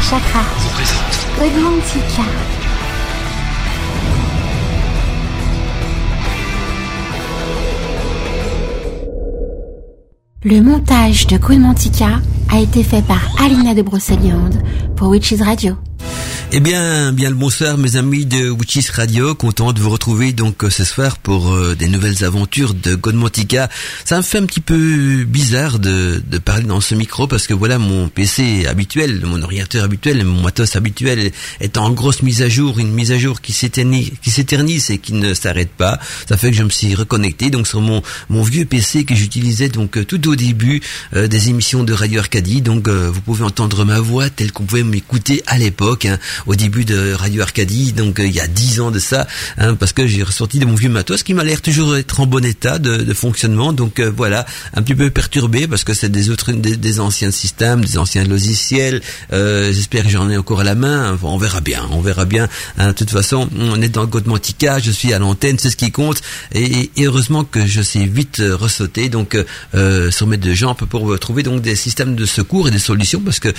Chakra. Le montage de Mantica a été fait par Alina de Brocéliande pour Witches Radio. Eh bien, bien le bonsoir mes amis de Witches Radio, content de vous retrouver donc euh, ce soir pour euh, des nouvelles aventures de Godmontica. Ça me fait un petit peu bizarre de, de, parler dans ce micro parce que voilà mon PC habituel, mon ordinateur habituel, mon matos habituel est en grosse mise à jour, une mise à jour qui s'éternise et qui ne s'arrête pas. Ça fait que je me suis reconnecté donc sur mon mon vieux PC que j'utilisais donc euh, tout au début des émissions de Radio Arcadie. Donc vous pouvez entendre ma voix telle qu'on pouvait m'écouter à l'époque. Hein au début de Radio Arcadie, donc euh, il y a dix ans de ça, hein, parce que j'ai ressorti de mon vieux matos qui m'a l'air toujours être en bon état de, de fonctionnement. Donc euh, voilà, un petit peu perturbé parce que c'est des autres, des, anciens systèmes, des anciens logiciels. Euh, J'espère que j'en ai encore à la main. on verra bien, on verra bien. Hein. de toute façon, on est dans Godmantica, je suis à l'antenne, c'est ce qui compte. Et, et, heureusement que je sais vite euh, ressauter donc euh, sur mes deux jambes pour trouver donc des systèmes de secours et des solutions parce que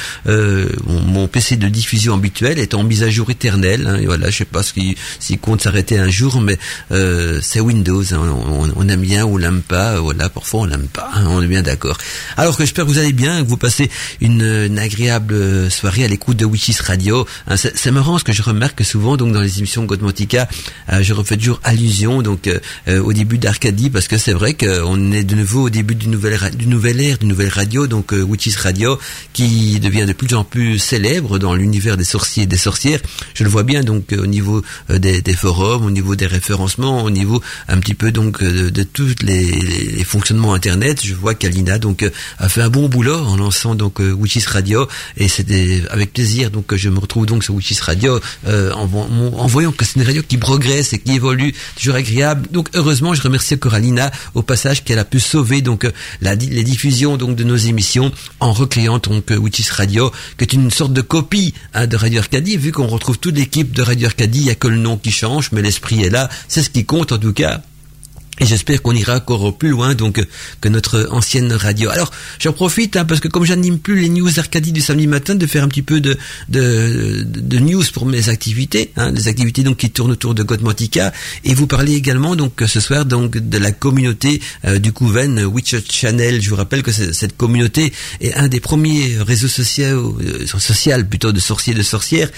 mon PC de diffusion habituel est en mise à jour éternelle. Hein, voilà, je sais pas s'il si compte s'arrêter un jour, mais euh, c'est Windows. Hein, on, aime bien ou on l'aime pas. Voilà, parfois on l'aime pas. Hein, on est bien d'accord. Alors que j'espère que vous allez bien, que vous passez une, agréable soirée à l'écoute de Witches Radio. Hein, c'est marrant ce que je remarque souvent donc dans les émissions Godmontica, euh, je refais toujours allusion donc euh, au début d'Arcadie parce que c'est vrai qu'on est de nouveau au début d'une nouvelle du nouvel ère, d'une nouvelle radio donc Witches Radio qui devient de plus en plus célèbre dans l'univers des sorciers des sorcières. Je le vois bien donc euh, au niveau euh, des, forums, au niveau des référencements, au niveau un petit peu donc euh, de, tous les, fonctionnements internet. Je vois qu'Alina donc a fait un bon boulot en lançant donc Witches Radio et c'était avec plaisir donc que je me retrouve donc sur Witches Radio en, voyant que c'est une radio qui progresse et qui évolue, toujours agréable. Donc heureusement, je remercie Coralina au passage qu'elle a pu sauver donc la, les diffusions donc de nos émissions en recréant donc Witches Radio, qui est une sorte de copie hein, de Radio Vu qu'on retrouve toute l'équipe de Radio Arcadie, il n'y a que le nom qui change, mais l'esprit est là. C'est ce qui compte en tout cas. Et j'espère qu'on ira encore plus loin donc que notre ancienne radio. Alors j'en profite hein, parce que comme j'anime plus les news Arcadie du samedi matin, de faire un petit peu de de, de news pour mes activités, hein, des activités donc qui tournent autour de Godmantica. Et vous parlez également donc ce soir donc de la communauté euh, du Couven Witch Channel. Je vous rappelle que cette communauté est un des premiers réseaux sociaux euh, social plutôt de sorciers de sorcières.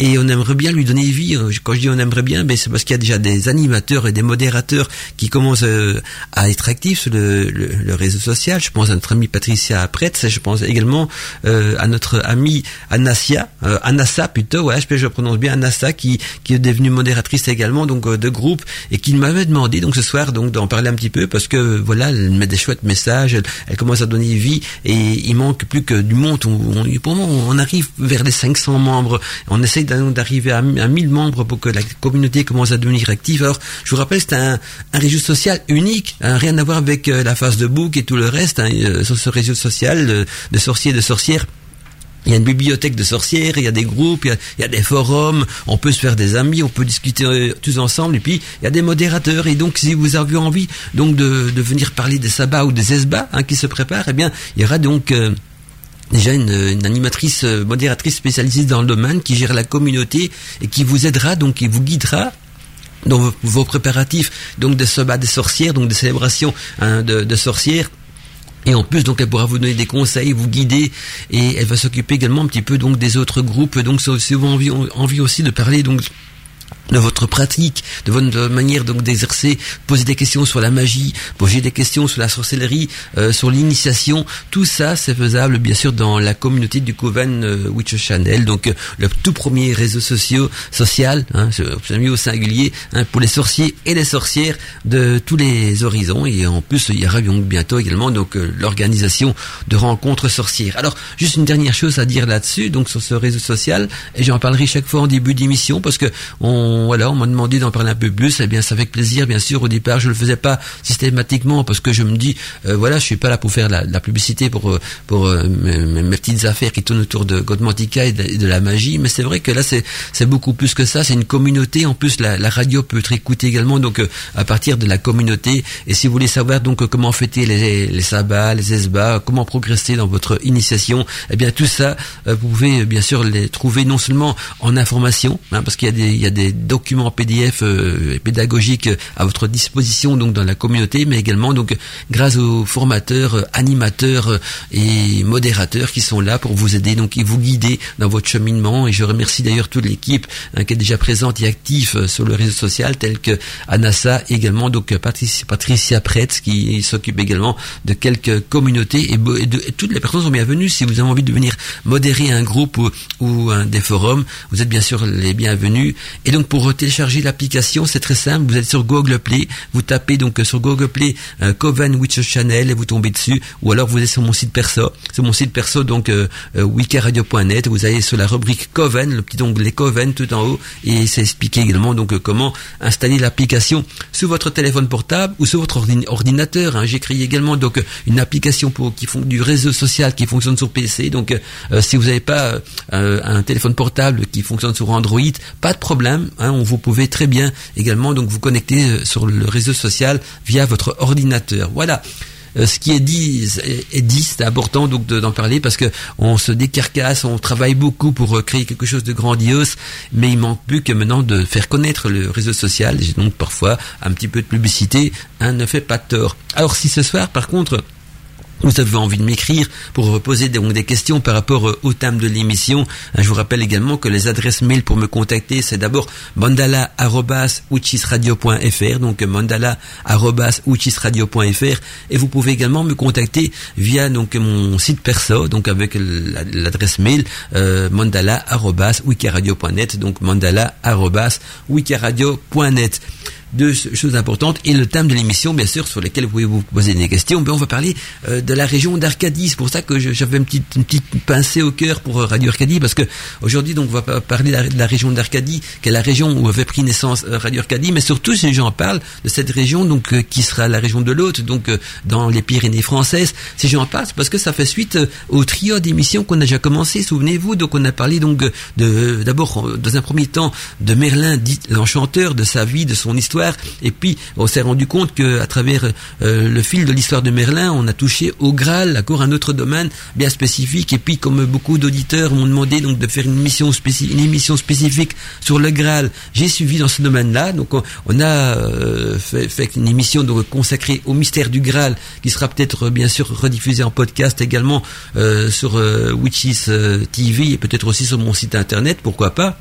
Et on aimerait bien lui donner vie. Quand je dis on aimerait bien, ben c'est parce qu'il y a déjà des animateurs et des modérateurs qui commencent euh, à être actif sur le, le, réseau social. Je pense à notre amie Patricia Pretz, je pense également euh, à notre amie Anassia, euh, Anassa plutôt, ouais, je, je prononce bien Anassa, qui, qui est devenue modératrice également donc de groupe et qui m'avait demandé donc ce soir donc d'en parler un petit peu parce que voilà, elle met des chouettes messages, elle, commence à donner vie et il manque plus que du monde. On, pour moi, on arrive vers les 500 membres. On essaye d'arriver à, à 1000 membres pour que la communauté commence à devenir active. Alors, je vous rappelle, c'est un, un réseau social unique, hein, rien à voir avec euh, la face de book et tout le reste, hein, euh, ce réseau social de, sorciers et de sorcières. Il y a une bibliothèque de sorcières, il y a des groupes, il y a, des forums, on peut se faire des amis, on peut discuter euh, tous ensemble, et puis il y a des modérateurs. Et donc, si vous avez envie donc de, venir parler des sabbats ou des esbats hein, qui se préparent, eh bien, il y aura donc déjà une, une, animatrice modératrice spécialisée dans le domaine qui gère la communauté et qui vous aidera, donc qui vous guidera dans vos, préparatifs donc de sabbat des sorcières, donc des célébrations hein, de, de sorcières. Et en plus, donc, elle pourra vous donner des conseils, vous guider, et elle va s'occuper également un petit peu donc des autres groupes. Donc, si vous avez envie, envie aussi de parler donc de votre pratique, de votre manière donc d'exercer, poser des questions sur la magie, poser des questions sur la sorcellerie, euh, sur l'initiation, tout ça c'est faisable bien sûr dans la communauté du Coven euh, Witch Channel, donc euh, le tout premier réseau social, social, hein, mis au singulier, hein, pour les sorciers et les sorcières de tous les horizons, et en plus il y aura bientôt également donc l'organisation de rencontres sorcières. Alors juste une dernière chose à dire là-dessus, donc sur ce réseau social, et j'en parlerai chaque fois en début d'émission parce que on voilà, on m'a demandé d'en parler un peu plus. Eh bien, ça fait plaisir, bien sûr. Au départ, je le faisais pas systématiquement parce que je me dis, euh, voilà, je suis pas là pour faire la, la publicité pour euh, pour euh, mes, petites affaires qui tournent autour de Godmantica et de, la magie. Mais c'est vrai que là, c'est c'est beaucoup plus que ça. C'est une communauté. En plus, la, la radio peut être écoutée également, donc à partir de la communauté. Et si vous voulez savoir donc comment fêter les, les sabbats, les esbats, comment progresser dans votre initiation, eh bien tout ça, vous pouvez bien sûr les trouver non seulement en information, hein, parce qu'il y a des il y a des documents PDF euh, pédagogiques à votre disposition donc dans la communauté, mais également donc grâce aux formateurs, euh, animateurs euh, et modérateurs qui sont là pour vous aider donc et vous guider dans votre cheminement. Et je remercie d'ailleurs toute l'équipe hein, qui est déjà présente et active sur le réseau social, tel que Anassa également donc Patricia, Patricia Pretz qui s'occupe également de quelques communautés et, toutes les personnes sont bienvenues. Si vous avez envie de venir modérer un groupe ou, ou un des forums, vous êtes bien sûr les bienvenus. Et donc télécharger l'application, c'est très simple. Vous êtes sur Google Play, vous tapez donc sur Google Play euh, Coven Witch Channel et vous tombez dessus. Ou alors vous êtes sur mon site perso, sur mon site perso donc euh, euh. Vous allez sur la rubrique Coven, le petit onglet Coven tout en haut, et c'est expliqué également donc euh, comment installer l'application sur votre téléphone portable ou sur votre ordinateur. Hein. J'ai créé également donc une application pour qui du réseau social qui fonctionne sur PC. Donc si vous n'avez pas un téléphone portable qui fonctionne sur Android, pas de problème on vous pouvez très bien également donc vous connecter euh, sur le réseau social via votre ordinateur. Voilà. Euh, ce qui est dit est dit, c'est important donc d'en parler parce que on se décarcasse, on travaille beaucoup pour euh, créer quelque chose de grandiose, mais il manque plus que maintenant de faire connaître le réseau social. Et donc parfois un petit peu de publicité hein, ne fait pas tort. Alors si ce soir, par contre, vous avez envie de m'écrire pour poser des, des questions par rapport euh, au thème de l'émission. Hein, je vous rappelle également que les adresses mail pour me contacter, c'est d'abord mandala.uchisradio.fr, donc mandala.uchisradio.fr, et vous pouvez également me contacter via donc mon site perso, donc avec l'adresse mail euh, mandala.wikiradio.net, donc mandala.wikiradio.net deux choses importantes et le thème de l'émission, bien sûr, sur lesquelles vous pouvez vous poser des questions. Ben, on va parler euh, de la région d'Arcadie. C'est pour ça que j'avais une petite, une petite pincée au cœur pour euh, Radio Arcadie, parce que aujourd'hui, donc, on va parler de la, région d'Arcadie, qui est la région où avait pris naissance euh, Radio Arcadie, mais surtout, les gens parlent de cette région, donc, qui sera la région de l'Hôte, donc, dans les Pyrénées françaises. Si j'en parle, c'est parce que ça fait suite au trio d'émissions qu'on a déjà commencé. Souvenez-vous, donc, on a parlé donc de, d'abord, dans un premier temps, de Merlin, dit l'enchanteur, de sa vie, de son histoire et puis, on s'est rendu compte que à travers euh, le fil de l'histoire de Merlin, on a touché au Graal, encore un autre domaine bien spécifique. Et puis, comme beaucoup d'auditeurs m'ont demandé donc de faire une émission, une émission spécifique sur le Graal, j'ai suivi dans ce domaine-là. Donc, on, a euh, fait, une émission consacrée au mystère du Graal, qui sera peut-être bien sûr rediffusée en podcast également euh, sur Witches TV et peut-être aussi sur mon site internet, pourquoi pas.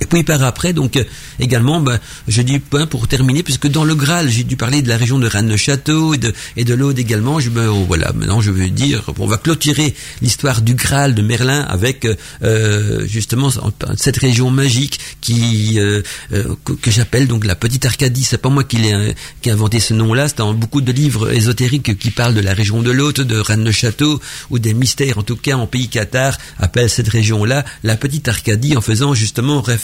Et puis par après, donc euh, également, ben, je dis point pour terminer, puisque dans le Graal, j'ai dû parler de la région de Rennes-le-Château et de, et de l'Aude également. Je, ben, oh, voilà, maintenant je veux dire, on va clôturer l'histoire du Graal de Merlin avec euh, euh justement cette région magique qui euh, que, j'appelle donc la Petite Arcadie. C'est pas moi qui l'ai qui ai inventé ce nom-là. C'est dans beaucoup de livres ésotériques qui parlent de la région de l'Aude, de Rennes-le-Château ou des mystères, en tout cas en pays Qatar, appellent cette région-là la Petite Arcadie en faisant justement référence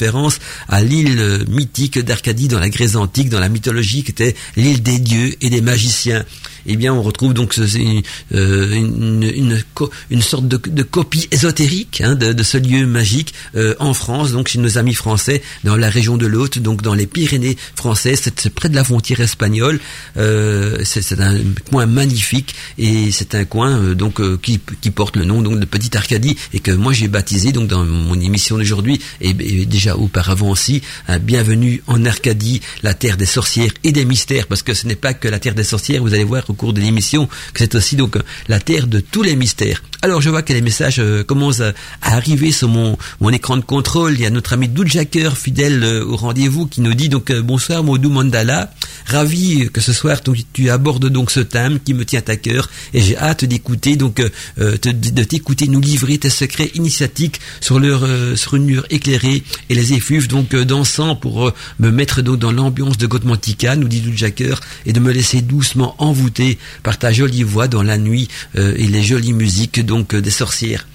à l'île mythique d'Arcadie dans la Grèce antique, dans la mythologie, qui était l'île des dieux et des magiciens eh bien on retrouve donc une, euh, une, une, une sorte de, de, copie ésotérique hein, de, ce lieu magique euh, en France, donc chez nos amis français, dans la région de l'Hôte, donc dans les Pyrénées françaises, c'est près de la frontière espagnole. Euh, c'est un coin magnifique et c'est un coin euh, donc qui, qui, porte le nom donc de Petite Arcadie et que moi j'ai baptisé donc dans mon émission d'aujourd'hui et, déjà auparavant aussi, bienvenue en Arcadie, la terre des sorcières et des mystères, parce que ce n'est pas que la terre des sorcières, vous allez voir au cours de l'émission, que c'est aussi donc la terre de tous les mystères. Alors je vois que les messages euh, commencent à, arriver sur mon, mon écran de contrôle. Il y a notre ami Doudjaker, fidèle euh, au rendez-vous, qui nous dit donc euh, bonsoir Modou Mandala, ravi que ce soir tu abordes donc ce thème qui me tient à cœur et j'ai hâte d'écouter donc de t'écouter nous livrer tes secrets initiatiques sur leur sur une mur éclairée et les effluves donc d'encens pour me mettre donc dans l'ambiance de Gotmantica, nous dit Doudjaker, et de me laisser doucement envoûter par ta jolie voix dans la nuit et les jolies musiques donc euh, des sorcières.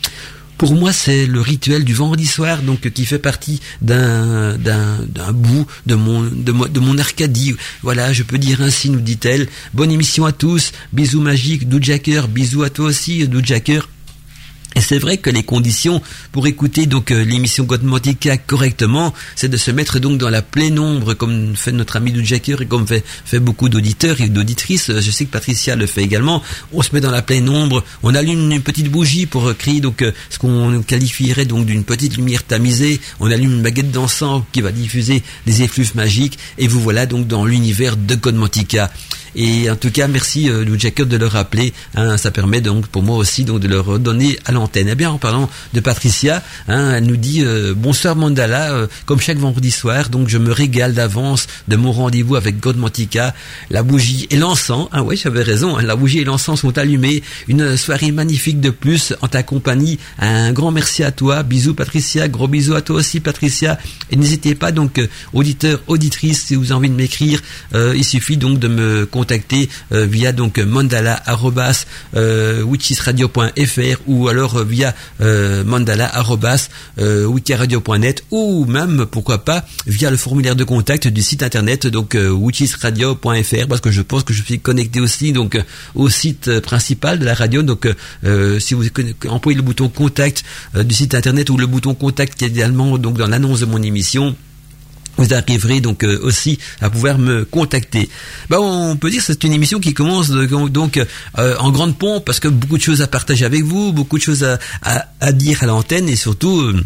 pour moi, c'est le rituel du vendredi soir, donc qui fait partie d'un d'un d'un bout de mon de, de mon Arcadie. Voilà, je peux dire ainsi, nous dit-elle. Bonne émission à tous. Bisous magiques, Doudjacker. Bisous à toi aussi, Doudjacker. Et c'est vrai que les conditions pour écouter donc euh, l'émission Godmotica correctement, c'est de se mettre donc dans la pleine ombre, comme fait notre ami Jacker et comme fait, beaucoup d'auditeurs et d'auditrices. Je sais que Patricia le fait également. On se met dans la pleine ombre, on allume une petite bougie pour créer donc euh, ce qu'on qualifierait donc d'une petite lumière tamisée. On allume une baguette d'encens qui va diffuser des effluves magiques et vous voilà donc dans l'univers de Godmotica. Et en tout cas, merci euh, Lou Jacob de le rappeler. Hein, ça permet donc pour moi aussi donc de le redonner à l'antenne. Eh bien, en parlant de Patricia, hein, elle nous dit euh, bonsoir Mandala, euh, comme chaque vendredi soir, donc je me régale d'avance de mon rendez-vous avec God Mantica. La bougie et l'encens, ah oui, j'avais raison, hein, la bougie et l'encens sont allumés. Une soirée magnifique de plus en ta compagnie. Un grand merci à toi, bisous Patricia, gros bisous à toi aussi Patricia. Et n'hésitez pas donc euh, auditeurs, auditrices, si vous avez envie de m'écrire, euh, il suffit donc de me contacter euh, via donc mandala euh, ou alors via mandala wikiradio.net ou même pourquoi pas via le formulaire de contact du site internet donc witchisradio.fr parce que je pense que je suis connecté aussi donc au site principal de la radio. Donc si vous employez le bouton contact du site internet ou le bouton contact qui est également donc dans l'annonce de mon émission vous arriverez donc euh, aussi à pouvoir me contacter. Ben, on peut dire que c'est une émission qui commence donc euh, en grande pompe parce que beaucoup de choses à partager avec vous, beaucoup de choses à, à dire à l'antenne et surtout euh,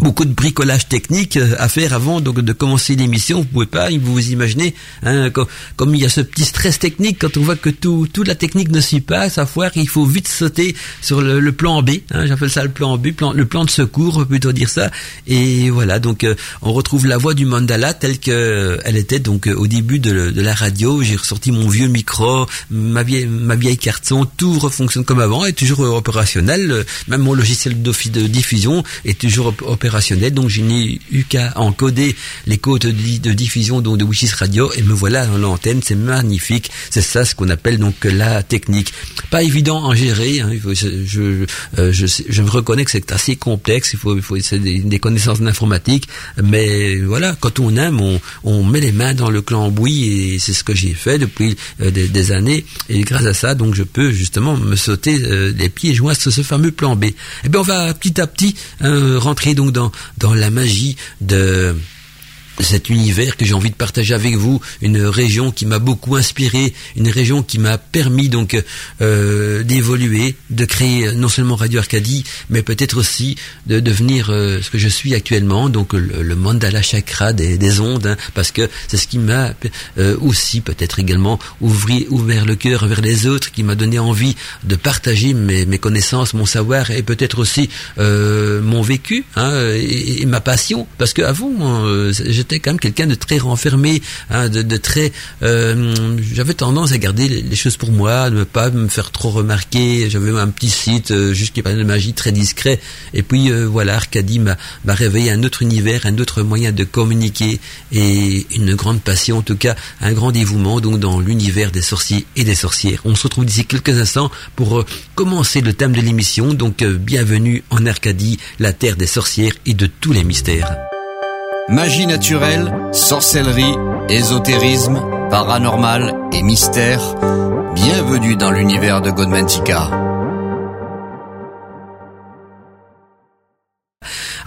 beaucoup de bricolage technique euh, à faire avant donc de commencer l'émission. Vous pouvez pas, vous vous imaginez, hein, comme, il y a ce petit stress technique quand on voit que tout, toute la technique ne suit pas, ça foire, il faut vite sauter sur le, plan B. Hein, J'appelle ça le plan B, plan, le plan de secours, plutôt dire ça. Et voilà, donc euh, on retrouve la voix du mandala telle que euh, elle était donc au début de, la radio. J'ai ressorti mon vieux micro, ma vieille, ma vieille carte son, tout refonctionne comme avant, est toujours opérationnel. Même mon logiciel de diffusion est toujours opérationnel donc je n'ai eu qu'à encoder les codes de, diffusion donc de Wishes Radio et me voilà dans l'antenne. C'est magnifique. C'est ça ce qu'on appelle donc la technique. Pas évident à gérer. Hein. je, euh, je, je, me reconnais que c'est assez complexe. Il faut, il faut des, connaissances d'informatique. Mais voilà, quand on aime, on, on met les mains dans le cambouis et c'est ce que j'ai fait depuis euh, des, années. Et grâce à ça, donc je peux justement me sauter euh, les pieds joints sur ce fameux plan B. Et eh bien on va petit à petit hein, rentrer donc dans la magie de cet univers que j'ai envie de partager avec vous, une région qui m'a beaucoup inspiré, une région qui m'a permis donc euh, d'évoluer, de créer non seulement Radio Arcadie, mais peut-être aussi de devenir euh, ce que je suis actuellement, donc le, mandala chakra des, ondes, hein, parce que c'est ce qui m'a euh, aussi peut-être également ouvert le cœur vers les autres, qui m'a donné envie de partager mes, connaissances, mon savoir et peut-être aussi mon vécu hein, et, ma passion, parce qu'avant j'étais quand même quelqu'un de très renfermé, hein, de, très. Euh, j'avais tendance à garder les, choses pour moi, de ne pas me faire trop remarquer. J'avais un petit site euh, juste qui parlait de magie très discret. Et puis euh, voilà, Arcadie m'a réveillé un autre univers, un autre moyen de communiquer et une grande passion, en tout cas un grand dévouement donc dans l'univers des sorciers et des sorcières. On se retrouve d'ici quelques instants pour commencer le thème de l'émission. Donc bienvenue en Arcadie, la terre des sorcières et de tous les mystères. Magie naturelle, sorcellerie, ésotérisme, paranormal et mystère. Bienvenue dans l'univers de Godmantica.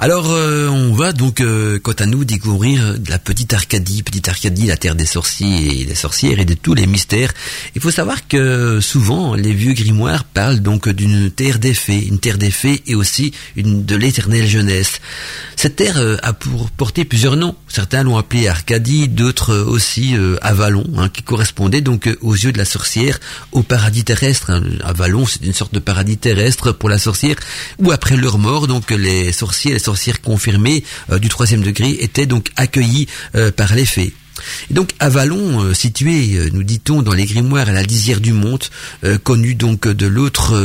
Alors euh, on va donc euh, quant à nous découvrir la petite Arcadie, petite Arcadie, la terre des sorciers et des sorcières et de tous les mystères. Il faut savoir que souvent les vieux grimoires parlent donc d'une terre des fées, une terre des fées et aussi une de l'éternelle jeunesse. Cette terre euh, a pour porter plusieurs noms. Certains l'ont appelée Arcadie, d'autres aussi Avalon, hein, qui correspondait donc aux yeux de la sorcière au paradis terrestre. Hein. Avalon, c'est une sorte de paradis terrestre pour la sorcière, où après leur mort, donc les sorciers, les sorcières sorcières confirmées euh, du troisième degré étaient donc accueillies euh, par les fées. Et donc Avalon, euh, situé, nous dit-on, dans les grimoires à la lisière du Monte, connu donc de l'autre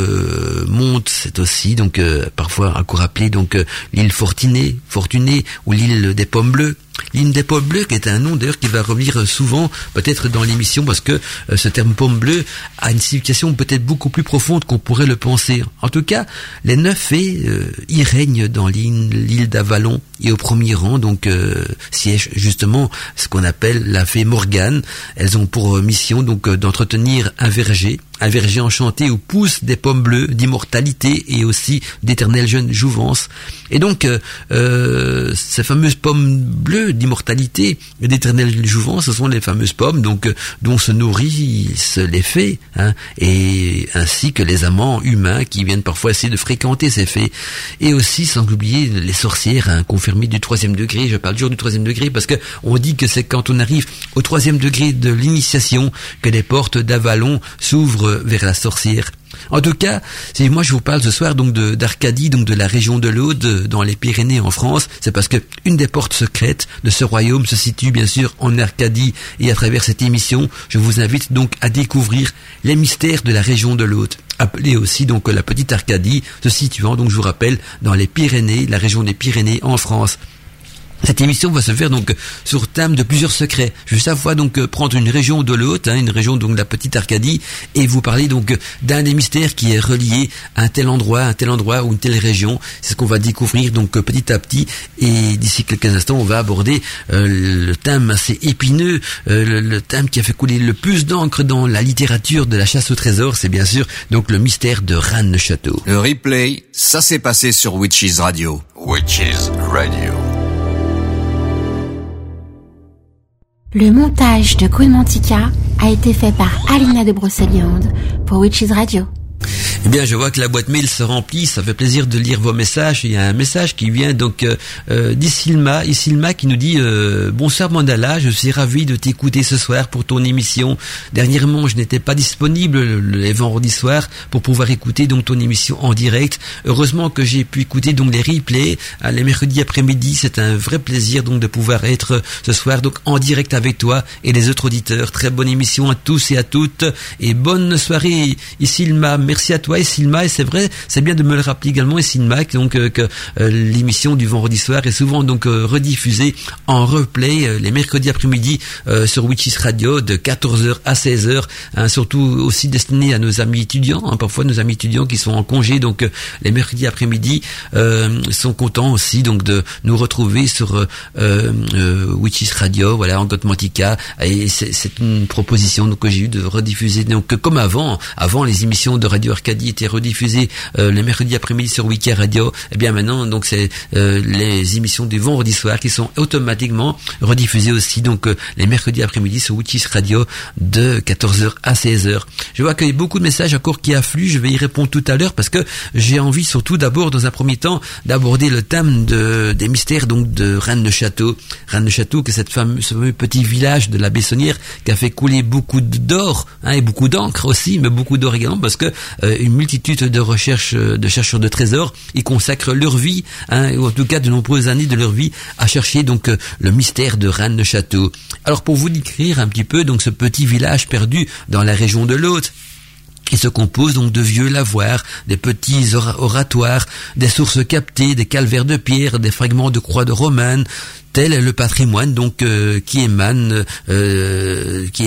Monte, c'est aussi donc parfois encore appelé donc l'île Fortunée, Fortunée ou l'île des Pommes Bleues. L'hymne des pommes bleues, qui est un nom d'ailleurs qui va revenir souvent, peut-être dans l'émission, parce que euh, ce terme pomme bleue a une signification peut-être beaucoup plus profonde qu'on pourrait le penser. En tout cas, les neuf fées euh, y règnent dans l'île d'Avalon et au premier rang, donc euh, siège justement ce qu'on appelle la fée Morgane. Elles ont pour mission donc d'entretenir un verger un verger enchanté où poussent des pommes bleues d'immortalité et aussi d'éternelle jeune jouvence. Et donc, euh, euh, ces fameuses pommes bleues d'immortalité et d'éternelle jouvence, ce sont les fameuses pommes donc euh, dont se nourrissent les fées, hein, et ainsi que les amants humains qui viennent parfois essayer de fréquenter ces fées. Et aussi, sans oublier, les sorcières hein, confirmées du troisième degré. Je parle toujours du troisième degré parce que on dit que c'est quand on arrive au troisième degré de l'initiation que les portes d'Avalon s'ouvrent vers la sorcière. En tout cas, si moi je vous parle ce soir donc d'Arcadie, donc de la région de l'Aude, dans les Pyrénées en France, c'est parce que une des portes secrètes de ce royaume se situe bien sûr en Arcadie et à travers cette émission, je vous invite donc à découvrir les mystères de la région de l'Aude appelée aussi donc la petite Arcadie, se situant donc je vous rappelle dans les Pyrénées, la région des Pyrénées en France. Cette émission va se faire donc sur thème de plusieurs secrets. Je vais chaque fois donc prendre une région de l'autre, hein, une région donc de la petite Arcadie, et vous parler donc d'un des mystères qui est relié à un tel endroit, un tel endroit ou une telle région. C'est ce qu'on va découvrir donc petit à petit. Et d'ici quelques instants, on va aborder euh, le thème assez épineux, euh, le, thème qui a fait couler le plus d'encre dans la littérature de la chasse au trésor. C'est bien sûr donc le mystère de Rannes Château. Le replay, ça s'est passé sur Witches Radio. Witches Radio. Le montage de Queen Mantica a été fait par Alina de Brocéliande pour Witches Radio. Eh bien, je vois que la boîte mail se remplit. Ça fait plaisir de lire vos messages. Il y a un message qui vient donc euh, euh d'Isilma, Isilma qui nous dit euh, bonsoir Mandala, je suis ravi de t'écouter ce soir pour ton émission. Dernièrement, je n'étais pas disponible les vendredis soirs pour pouvoir écouter donc ton émission en direct. Heureusement que j'ai pu écouter donc les replays hein, les mercredis après-midi. C'est un vrai plaisir donc de pouvoir être ce soir donc en direct avec toi et les autres auditeurs. Très bonne émission à tous et à toutes et bonne soirée Isilma. Merci à toi Silma, et c'est vrai, c'est bien de me le rappeler également, Silma, donc euh, que euh, l'émission du vendredi soir est souvent donc euh, rediffusée en replay les mercredis après-midi sur Witches Radio de 14h à 16h, hein, surtout aussi destiné à nos amis étudiants, hein, parfois nos amis étudiants qui sont en congé, donc les mercredis après-midi sont contents aussi donc de nous retrouver sur Witches Radio, voilà en Gotmantica, et c'est une proposition donc, que j'ai eu de rediffuser donc comme avant, avant les émissions de Radio Arcade était rediffusé euh, le après-midi sur Wiki Radio, et eh bien maintenant donc c'est euh, les émissions du vendredi soir qui sont automatiquement rediffusées aussi donc euh, les mercredis après-midi sur Witches Radio de 14h à 16h. Je vois qu'il y a beaucoup de messages encore qui affluent, je vais y répondre tout à l'heure parce que j'ai envie surtout d'abord dans un premier temps d'aborder le thème de, des mystères donc de Rennes de Château. Rennes de Château que cette fameuse, ce fameux petit village de la Bessonnière qui a fait couler beaucoup d'or hein, et beaucoup d'encre aussi, mais beaucoup d'or également parce que une multitude de recherches de chercheurs de trésors. Ils consacrent leur vie, hein, ou en tout cas de nombreuses années de leur vie, à chercher donc euh, le mystère de Rennes Château. Alors pour vous décrire un petit peu donc ce petit village perdu dans la région de l'Aude, il se compose donc de vieux lavoirs, des petits oratoires, des sources captées, des calvaires de pierre, des fragments de croix de romaine, le patrimoine donc euh, qui émane, euh, qui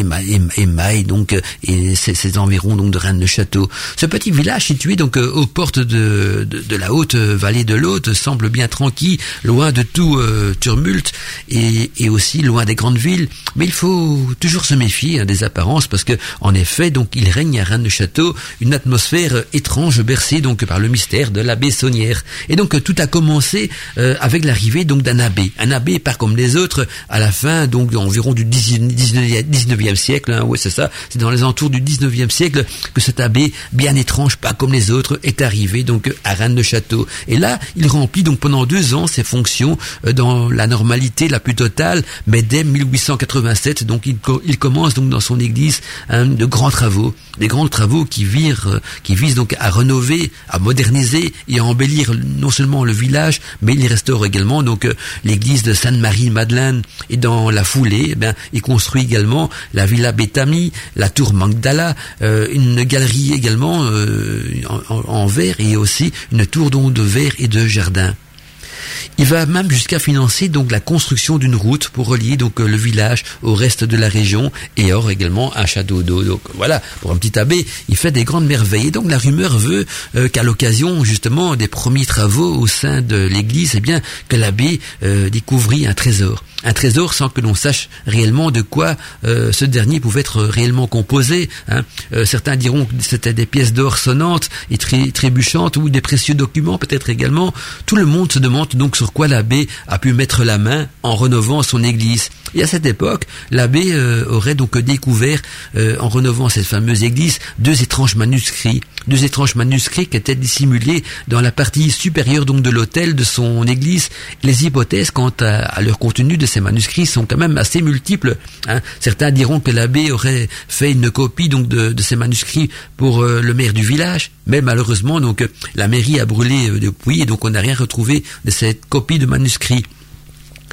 émaille, donc et ces, environs donc de Rennes-le-Château. Ce petit village situé donc euh, aux portes de, de, la haute vallée de l'Haute semble bien tranquille, loin de tout tumulte et, et, aussi loin des grandes villes. Mais il faut toujours se méfier hein, des apparences parce que en effet donc il règne à Rennes-le-Château une atmosphère étrange bercée donc par le mystère de l'abbé Saunière. Et donc tout a commencé avec l'arrivée donc d'un abbé, un abbé pas comme les autres à la fin donc environ du 19e siècle hein, ouais c'est ça. C'est dans les entours du 19e siècle que cet abbé bien étrange pas comme les autres est arrivé donc à Rennes de Château. Et là il remplit donc pendant deux ans ses fonctions euh, dans la normalité la plus totale mais dès 1887 donc il, commence donc dans son église de grands travaux des grands travaux qui virent euh, qui visent donc à rénover à moderniser et à embellir non seulement le village mais il restaure également donc euh, l'église de Sainte-Marie-Madeleine. Et dans la foulée, eh bien, il construit également la Villa Betami, la tour Magdala, euh, une galerie également euh, en, verre et aussi une tour de verre et de jardin. Il va même jusqu'à financer donc la construction d'une route pour relier donc le village au reste de la région et or également un château d'eau. Donc voilà, pour un petit abbé, il fait des grandes merveilles. Et donc la rumeur veut qu'à l'occasion justement des premiers travaux au sein de l'église, eh bien que l'abbé découvrit un trésor un trésor sans que l'on sache réellement de quoi euh, ce dernier pouvait être réellement composé. Hein. Euh, certains diront que c'était des pièces d'or sonnantes et trébuchantes ou des précieux documents peut-être également. Tout le monde se demande donc sur quoi l'abbé a pu mettre la main en rénovant son église. Et à cette époque, l'abbé euh, aurait donc découvert, en rénovant cette fameuse église, deux étranges manuscrits, deux étranges manuscrits qui étaient dissimulés dans la partie supérieure donc de l'autel de son église. Les hypothèses quant à leur contenu de ces manuscrits sont quand même assez multiples. Hein. Certains diront que l'abbé aurait fait une copie donc de, ces manuscrits pour euh, le maire du village, mais malheureusement la mairie a brûlé euh, depuis et donc on n'a rien retrouvé de cette copie de manuscrits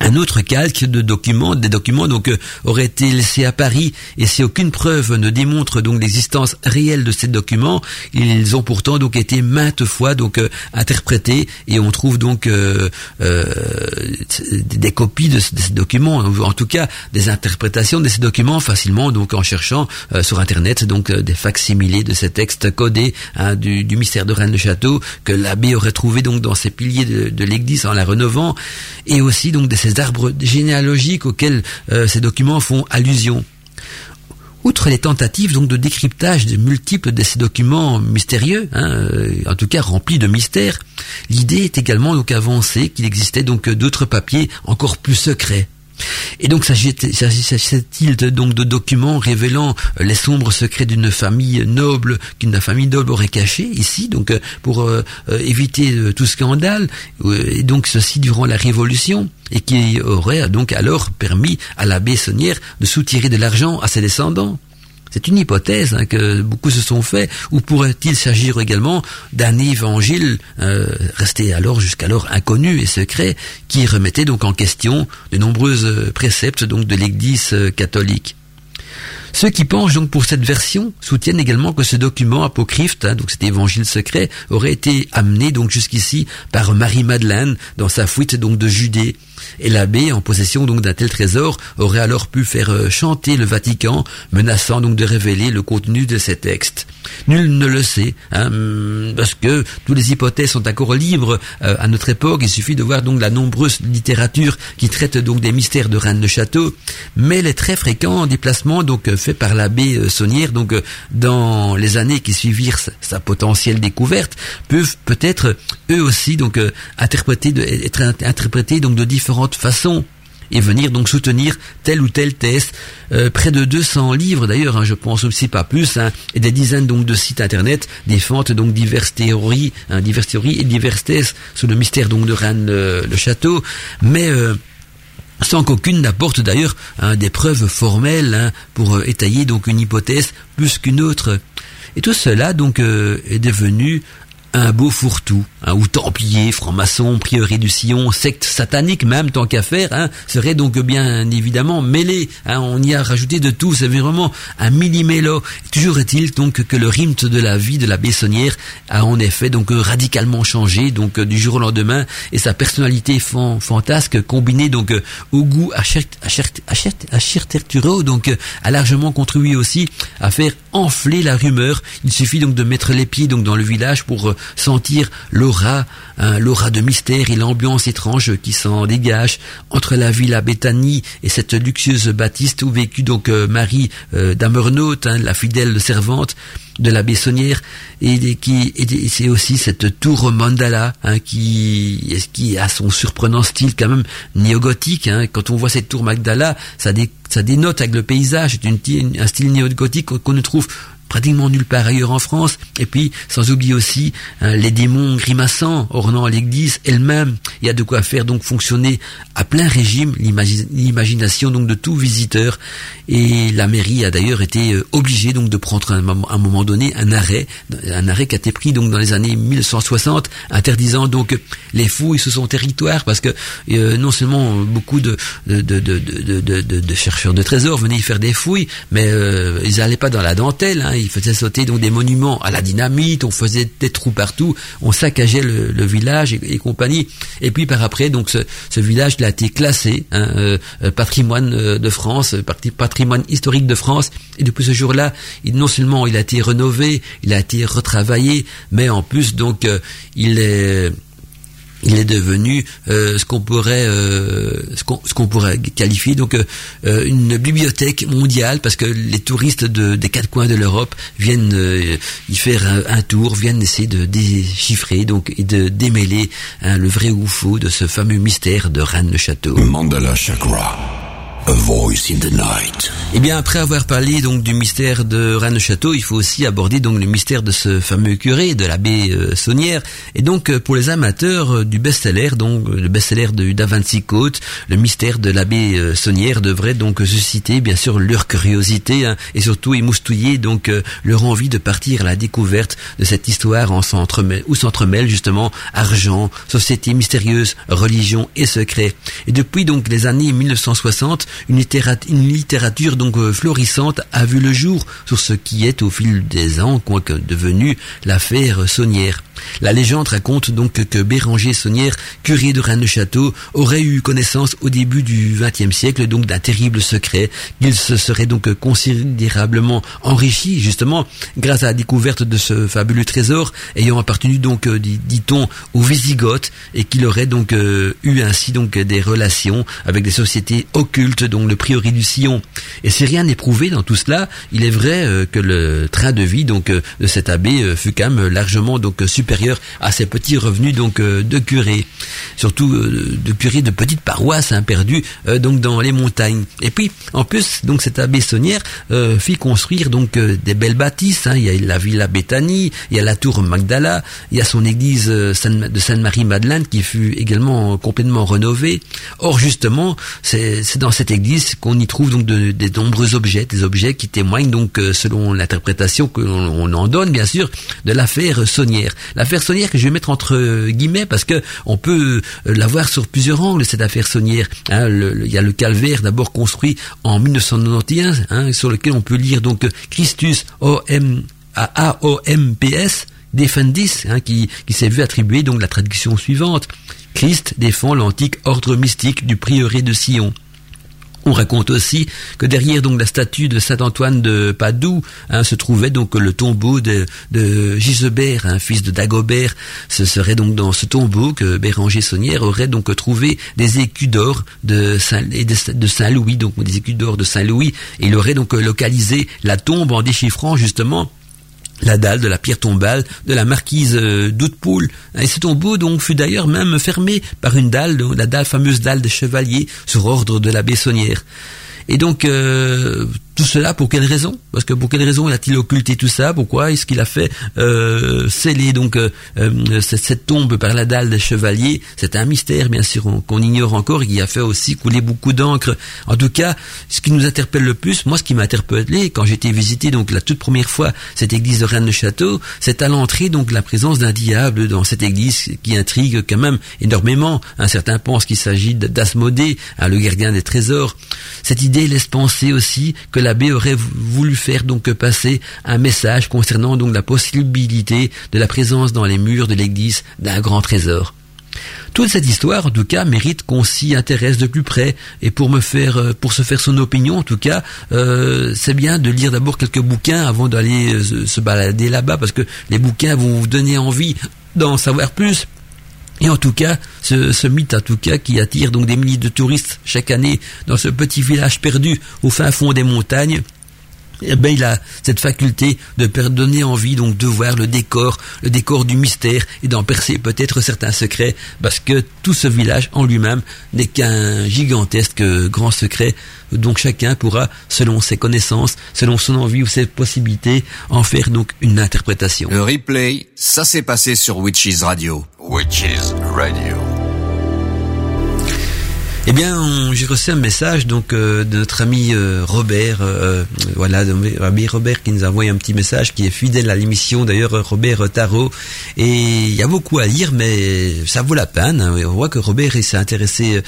un autre calque de documents, des documents donc euh, auraient été laissés à Paris et si aucune preuve ne démontre donc l'existence réelle de ces documents, ils ont pourtant donc été maintes fois donc euh, interprétés et on trouve donc euh, des copies de, ces documents, en tout cas des interprétations de ces documents facilement donc en cherchant sur internet donc des facsimilés de ces textes codés hein, du, mystère de Rennes le Château que l'abbé aurait trouvé donc dans ces piliers de, de l'église en la renovant et aussi donc ces arbres généalogiques auxquels euh, ces documents font allusion. Outre les tentatives donc de décryptage de multiples de ces documents mystérieux, hein, euh, en tout cas remplis de mystères, l'idée est également donc avancée qu'il existait donc d'autres papiers encore plus secrets. Et donc s'agissait-il donc de documents révélant euh, les sombres secrets d'une famille noble qu'une famille noble aurait caché ici, donc euh, pour euh, éviter tout scandale, et donc ceci durant la Révolution, et qui aurait donc alors permis à l'abbé Saunière de soutirer de l'argent à ses descendants? C'est une hypothèse hein, que beaucoup se sont fait, ou pourrait-il s'agir également d'un évangile euh, resté alors jusqu'alors inconnu et secret, qui remettait donc en question de nombreux préceptes donc de l'Église euh, catholique? Ceux qui penchent donc pour cette version soutiennent également que ce document apocryphe, hein, donc cet évangile secret, aurait été amené donc jusqu'ici par Marie-Madeleine dans sa fuite donc de Judée. Et l'abbé, en possession donc d'un tel trésor, aurait alors pu faire euh, chanter le Vatican, menaçant donc de révéler le contenu de ces textes. Nul ne le sait, hein, parce que toutes les hypothèses sont encore libres euh, à notre époque. Il suffit de voir donc la nombreuse littérature qui traite donc des mystères de Rennes de Château, mais les très fréquents déplacements donc faits par l'abbé euh, Saunière donc dans les années qui suivirent sa, potentielle découverte peuvent peut-être eux aussi donc interpréter être interprétés donc de différents façon et venir donc soutenir telle ou telle thèse. Euh, près de 200 livres d'ailleurs, hein, je pense aussi pas plus, hein, et des dizaines donc de sites internet défendent donc diverses théories, hein, diverses théories et diverses thèses sous le mystère donc de Rennes euh, le château, mais euh, sans qu'aucune n'apporte d'ailleurs des preuves formelles pour étayer donc une hypothèse plus qu'une autre. Et tout cela donc est devenu un beau fourre-tout, hein, ou templier, franc-maçon, prieuré du sillon, secte satanique même, tant qu'à faire, hein, serait donc bien évidemment mêlé. Hein, on y a rajouté de tout, c'est vraiment un millimélo. Toujours est-il donc que le rythme de la vie de la Bessonnière a en effet donc radicalement changé, donc du jour au lendemain, et sa personnalité fantasque combinée donc au goût architecturaux, donc a largement contribué aussi à faire enfler la rumeur. Il suffit donc de mettre les pieds donc dans le village pour sentir l'aura, hein, l'aura de mystère et l'ambiance étrange qui s'en dégage entre la villa Béthanie et cette luxueuse baptiste où vécut donc euh, Marie euh, hein, la fidèle servante de la Bessonnière et, qui c'est aussi cette tour mandala hein, qui qui a son surprenant style quand même néogothique hein. quand on voit cette tour Magdala ça, ça dénote avec le paysage c'est un style néogothique qu'on ne trouve pratiquement nulle part ailleurs en France. Et puis, sans oublier aussi hein, les démons grimaçants ornant l'église elle-même. Il y a de quoi faire donc fonctionner à plein régime l'imagination donc de tout visiteur. Et la mairie a d'ailleurs été euh, obligée donc de prendre à un, moment donné un arrêt, un arrêt qui a été pris donc dans les années 1960, interdisant donc les fouilles sous son territoire parce que euh, non seulement beaucoup de de, de, de, de, chercheurs de trésors venaient y faire des fouilles, mais euh, ils n'allaient pas dans la dentelle. Hein, il faisait sauter donc des monuments à la dynamite, on faisait des trous partout, on saccageait le, village et, compagnie. Et puis par après, donc ce, village il a été classé hein, euh, euh, patrimoine euh, de France, patrimoine historique de France. Et depuis ce jour-là, non seulement il a été rénové, il a été retravaillé, mais en plus donc il est il est devenu euh, ce qu'on pourrait euh, ce qu'on pourrait qualifier donc euh, une bibliothèque mondiale parce que les touristes de, des quatre coins de l'Europe viennent y faire un, tour viennent essayer de déchiffrer donc et de démêler hein, le vrai ou faux de ce fameux mystère de Rennes le Château. Mandala Chakra. A voice in the night. Eh bien, après avoir parlé donc du mystère de Rennes Château, il faut aussi aborder donc le mystère de ce fameux curé, de l'abbé euh, Saunière. Et donc, euh, pour les amateurs euh, du best-seller, donc le best-seller de Da le mystère de l'abbé Saunière devrait donc susciter bien sûr leur curiosité hein, et surtout émoustouiller donc leur envie de partir à la découverte de cette histoire en où s'entremêlent justement argent, société mystérieuse, religion et secret. Et depuis donc les années 1960, une, littérature, donc euh, florissante a vu le jour sur ce qui est au fil des ans, quoique devenu l'affaire Saunière. La légende raconte donc que Béranger Saunière, curé de Rennes-le-Château, aurait eu connaissance au début du XXe siècle donc d'un terrible secret, qu'il se serait donc considérablement enrichi justement grâce à la découverte de ce fabuleux trésor ayant appartenu donc euh, dit-on aux Wisigoths et qu'il aurait donc euh, eu ainsi donc des relations avec des sociétés occultes donc le priori du Sillon. Et si rien n'est prouvé dans tout cela, il est vrai euh, que le train de vie donc de cet abbé fut quand même largement donc à ses petits revenus donc euh, de curé, surtout euh, de curé de petites paroisses hein, perdues euh, donc dans les montagnes. Et puis en plus donc cette abbé Saunière fit construire donc des belles bâtisses. Hein. Il y a la villa Béthanie, il y a la tour Magdala, il y a son église de Sainte-Marie-Madeleine qui fut également complètement rénovée. Or justement c'est dans cette église qu'on y trouve donc de, de nombreux objets, des objets qui témoignent donc selon l'interprétation que l'on en donne bien sûr de l'affaire Saunière. L'affaire Saunière que je vais mettre entre guillemets parce que on peut euh, la voir sur plusieurs angles cette affaire Saunière. Hein, il y a le calvaire d'abord construit en 1991 hein, sur lequel on peut lire donc Christus O M A O M P S Defendis hein, qui, qui s'est vu attribuer donc la traduction suivante. Christ défend l'antique ordre mystique du prieuré de Sion. On raconte aussi que derrière donc la statue de saint Antoine de Padoue hein, se trouvait donc le tombeau de, de Gisebert, un fils de Dagobert. Ce serait donc dans ce tombeau que Béranger Saunière aurait donc trouvé des écus d'or de Saint, de, Saint Louis, donc des écus d'or de Saint Louis. Et il aurait donc localisé la tombe en déchiffrant justement la dalle de la pierre tombale de la marquise euh, d'Outepoul. Et ce tombeau donc fut d'ailleurs même fermé par une dalle, la dalle fameuse dalle des chevaliers, sur ordre de la Bessonnière. Et donc, euh, tout cela pour quelle raison? Parce que pour quelle raison a-t-il occulté tout ça? Pourquoi est-ce qu'il a fait euh, sceller donc euh, euh, cette, tombe par la dalle des chevaliers? C'est un mystère bien sûr qu'on ignore encore et qui a fait aussi couler beaucoup d'encre. En tout cas, ce qui nous interpelle le plus, moi ce qui m'a interpellé quand j'étais visité donc la toute première fois cette église de Rennes-le-Château, c'est à l'entrée donc la présence d'un diable dans cette église qui intrigue quand même énormément. Un certain pense qu'il s'agit d'Asmodée, hein, le gardien des trésors. Cette idée laisse penser aussi que la l'abbé aurait voulu faire donc passer un message concernant donc la possibilité de la présence dans les murs de l'église d'un grand trésor. Toute cette histoire, en tout cas, mérite qu'on s'y intéresse de plus près. Et pour me faire, euh, pour se faire son opinion, en tout cas, euh, c'est bien de lire d'abord quelques bouquins avant d'aller euh, se balader là-bas, parce que les bouquins vont vous donner envie d'en savoir plus. Et en tout cas, ce, ce, mythe, en tout cas, qui attire donc des milliers de touristes chaque année dans ce petit village perdu au fin fond des montagnes, eh ben, il a cette faculté de donner envie donc de voir le décor, le décor du mystère et d'en percer peut-être certains secrets parce que tout ce village en lui-même n'est qu'un gigantesque grand secret donc chacun pourra, selon ses connaissances, selon son envie ou ses possibilités, en faire donc une interprétation. Le replay, ça s'est passé sur Witches Radio. Witches Radio. Eh bien, j'ai reçu un message donc euh, de notre ami euh, Robert, euh, voilà, ami Robert qui nous a envoyé un petit message, qui est fidèle à l'émission d'ailleurs, Robert Tarot. Et il y a beaucoup à lire, mais ça vaut la peine. On voit que Robert s'est intéressé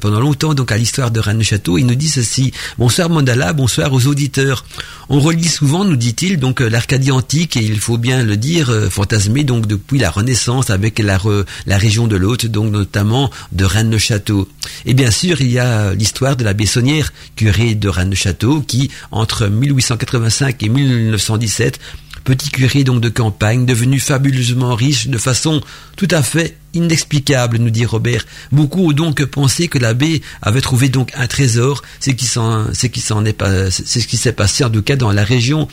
pendant longtemps donc à l'histoire de Rennes-le-Château. Il nous dit ceci bonsoir Mandala, bonsoir aux auditeurs. On relit souvent, nous dit-il, donc l'Arcadie antique et il faut bien le dire, fantasmé donc depuis la Renaissance avec la, la région de l'Hôte, donc notamment de Rennes-le-Château. Eh bien sûr, il y a l'histoire de la Bessonnière, curé de Rennes-le-Château, qui, entre 1885 et 1917, petit curé donc de campagne, devenu fabuleusement riche de façon tout à fait inexplicable, nous dit Robert. Beaucoup ont donc pensé que l'abbé avait trouvé donc un trésor, c'est qui s'en, est c'est ce qui s'est passé en tout cas dans la région.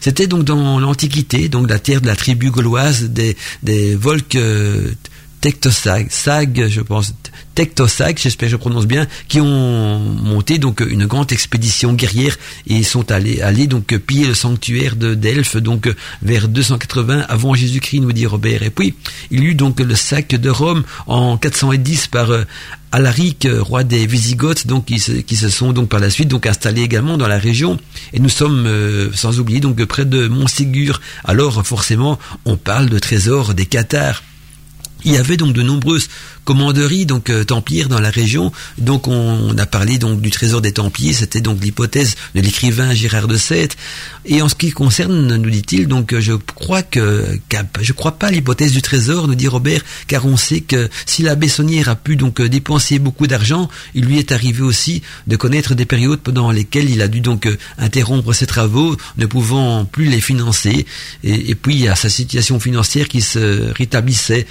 C'était donc dans l'Antiquité, donc la terre de la tribu gauloise des, Volques, Tectosag, Sag, je pense, Tectosag, j'espère que je prononce bien, qui ont monté donc une grande expédition guerrière et sont allés, donc piller le sanctuaire de Delphes, donc vers 280 avant Jésus-Christ, nous dit Robert. Et puis, il y eut donc le sac de Rome en 410 par euh, Alaric, roi des Visigoths, donc qui se, qui se, sont donc par la suite donc installés également dans la région. Et nous sommes, euh, sans oublier, donc près de Montségur. Alors forcément, on parle de trésors des Cathares. Il y avait donc de nombreuses commanderies donc euh, templières dans la région. Donc on, a parlé donc du trésor des Templiers, c'était donc l'hypothèse de l'écrivain Gérard de Sète. Et en ce qui concerne, nous dit-il, donc je crois que je crois pas l'hypothèse du trésor, nous dit Robert, car on sait que si la Bessonnière a pu donc dépenser beaucoup d'argent, il lui est arrivé aussi de connaître des périodes pendant lesquelles il a dû donc interrompre ses travaux, ne pouvant plus les financer. Et, et puis il y a sa situation financière qui se rétablissait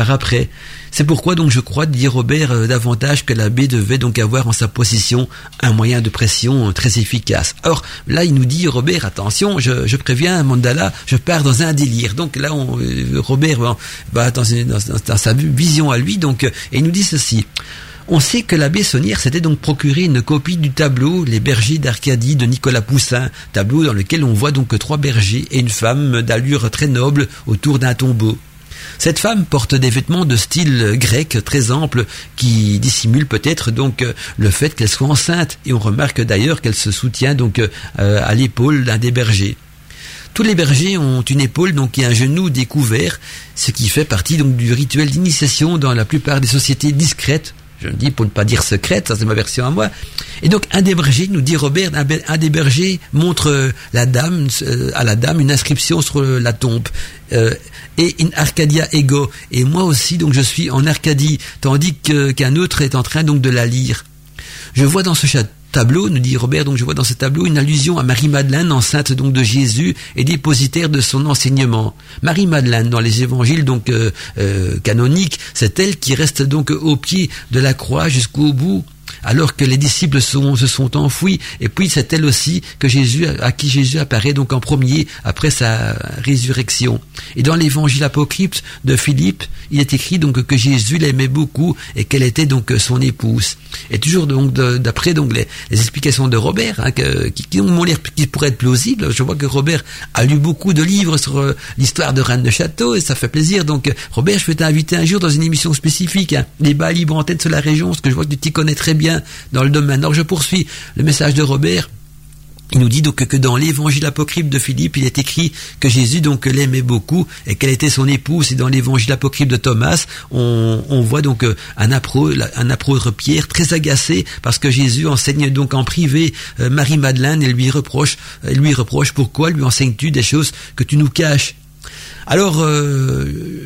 par après. C'est pourquoi donc je crois, dit Robert, euh, davantage que l'abbé devait donc avoir en sa possession un moyen de pression euh, très efficace. Or, là, il nous dit, Robert, attention, je, préviens, Mandala, je pars dans un délire. Donc là, on, euh, Robert va, dans, sa vision à lui, donc, et il nous dit ceci. On sait que l'abbé Sonnière s'était donc procuré une copie du tableau Les bergers d'Arcadie de Nicolas Poussin, tableau dans lequel on voit donc trois bergers et une femme d'allure très noble autour d'un tombeau. Cette femme porte des vêtements de style grec très ample qui dissimulent peut-être donc euh, le fait qu'elle soit enceinte et on remarque d'ailleurs qu'elle se soutient donc euh, à l'épaule d'un des bergers. Tous les bergers ont une épaule donc et un genou découvert, ce qui fait partie donc du rituel d'initiation dans la plupart des sociétés discrètes je le dis pour ne pas dire secrète, ça c'est ma version à moi. Et donc un des bergers, nous dit Robert, un, des bergers montre euh, la dame, à la dame une inscription sur la tombe et in Arcadia ego. Et moi aussi, donc je suis en Arcadie, tandis qu'un autre est en train donc de la lire. Je vois dans ce tableau, nous dit Robert, donc je vois dans ce tableau une allusion à Marie-Madeleine, enceinte donc de Jésus et dépositaire de son enseignement. Marie-Madeleine, dans les évangiles donc euh, euh, canoniques, c'est elle qui reste donc au pied de la croix jusqu'au bout alors que les disciples se sont enfouis. Et puis c'est elle aussi que Jésus, à qui Jésus apparaît donc en premier après sa résurrection. Et dans l'évangile apocryphe de Philippe, il est écrit donc que Jésus l'aimait beaucoup et qu'elle était donc son épouse. Et toujours donc d'après donc les, explications de Robert, hein, qui, qui l'air qui pourraient être plausibles. Je vois que Robert a lu beaucoup de livres sur euh, l'histoire de Rennes de Château et ça fait plaisir. Donc Robert, je vais t'inviter un jour dans une émission spécifique, hein, débat libre en tête sur la région, parce que je vois que tu t'y connais très bien dans le domaine. Alors je poursuis le message de Robert. Il nous dit donc que dans l'évangile apocryphe de Philippe, il est écrit que Jésus donc l'aimait beaucoup et qu'elle était son épouse. Et dans l'évangile apocryphe de Thomas, on, voit donc euh, un apôtre, un apôtre Pierre très agacé parce que Jésus enseigne donc en privé euh, Marie-Madeleine et lui reproche, lui reproche pourquoi lui enseignes-tu des choses que tu nous caches? Alors, euh,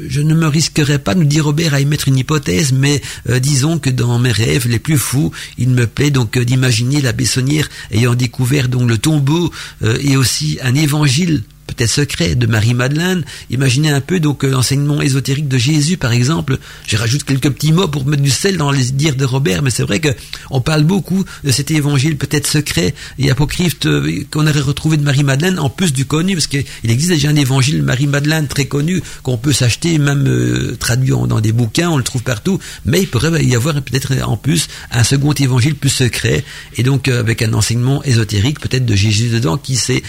je ne me risquerai pas, nous dit Robert, à émettre une hypothèse, mais euh, disons que dans mes rêves les plus fous, il me plaît donc euh, d'imaginer la Bessonnière ayant découvert donc le tombeau et aussi un évangile peut-être secret de Marie-Madeleine. Imaginez un peu donc l'enseignement ésotérique de Jésus, par exemple. Je rajoute quelques petits mots pour mettre du sel dans les dires de Robert, mais c'est vrai que on parle beaucoup de cet évangile peut-être secret et apocryphe euh, qu'on aurait retrouvé de Marie-Madeleine, en plus du connu, parce qu'il existe déjà un évangile Marie-Madeleine très connu qu'on peut s'acheter, même euh, traduit dans des bouquins, on le trouve partout, mais il pourrait y avoir peut-être en plus un second évangile plus secret, et donc euh, avec un enseignement ésotérique peut-être de Jésus dedans, qui sait.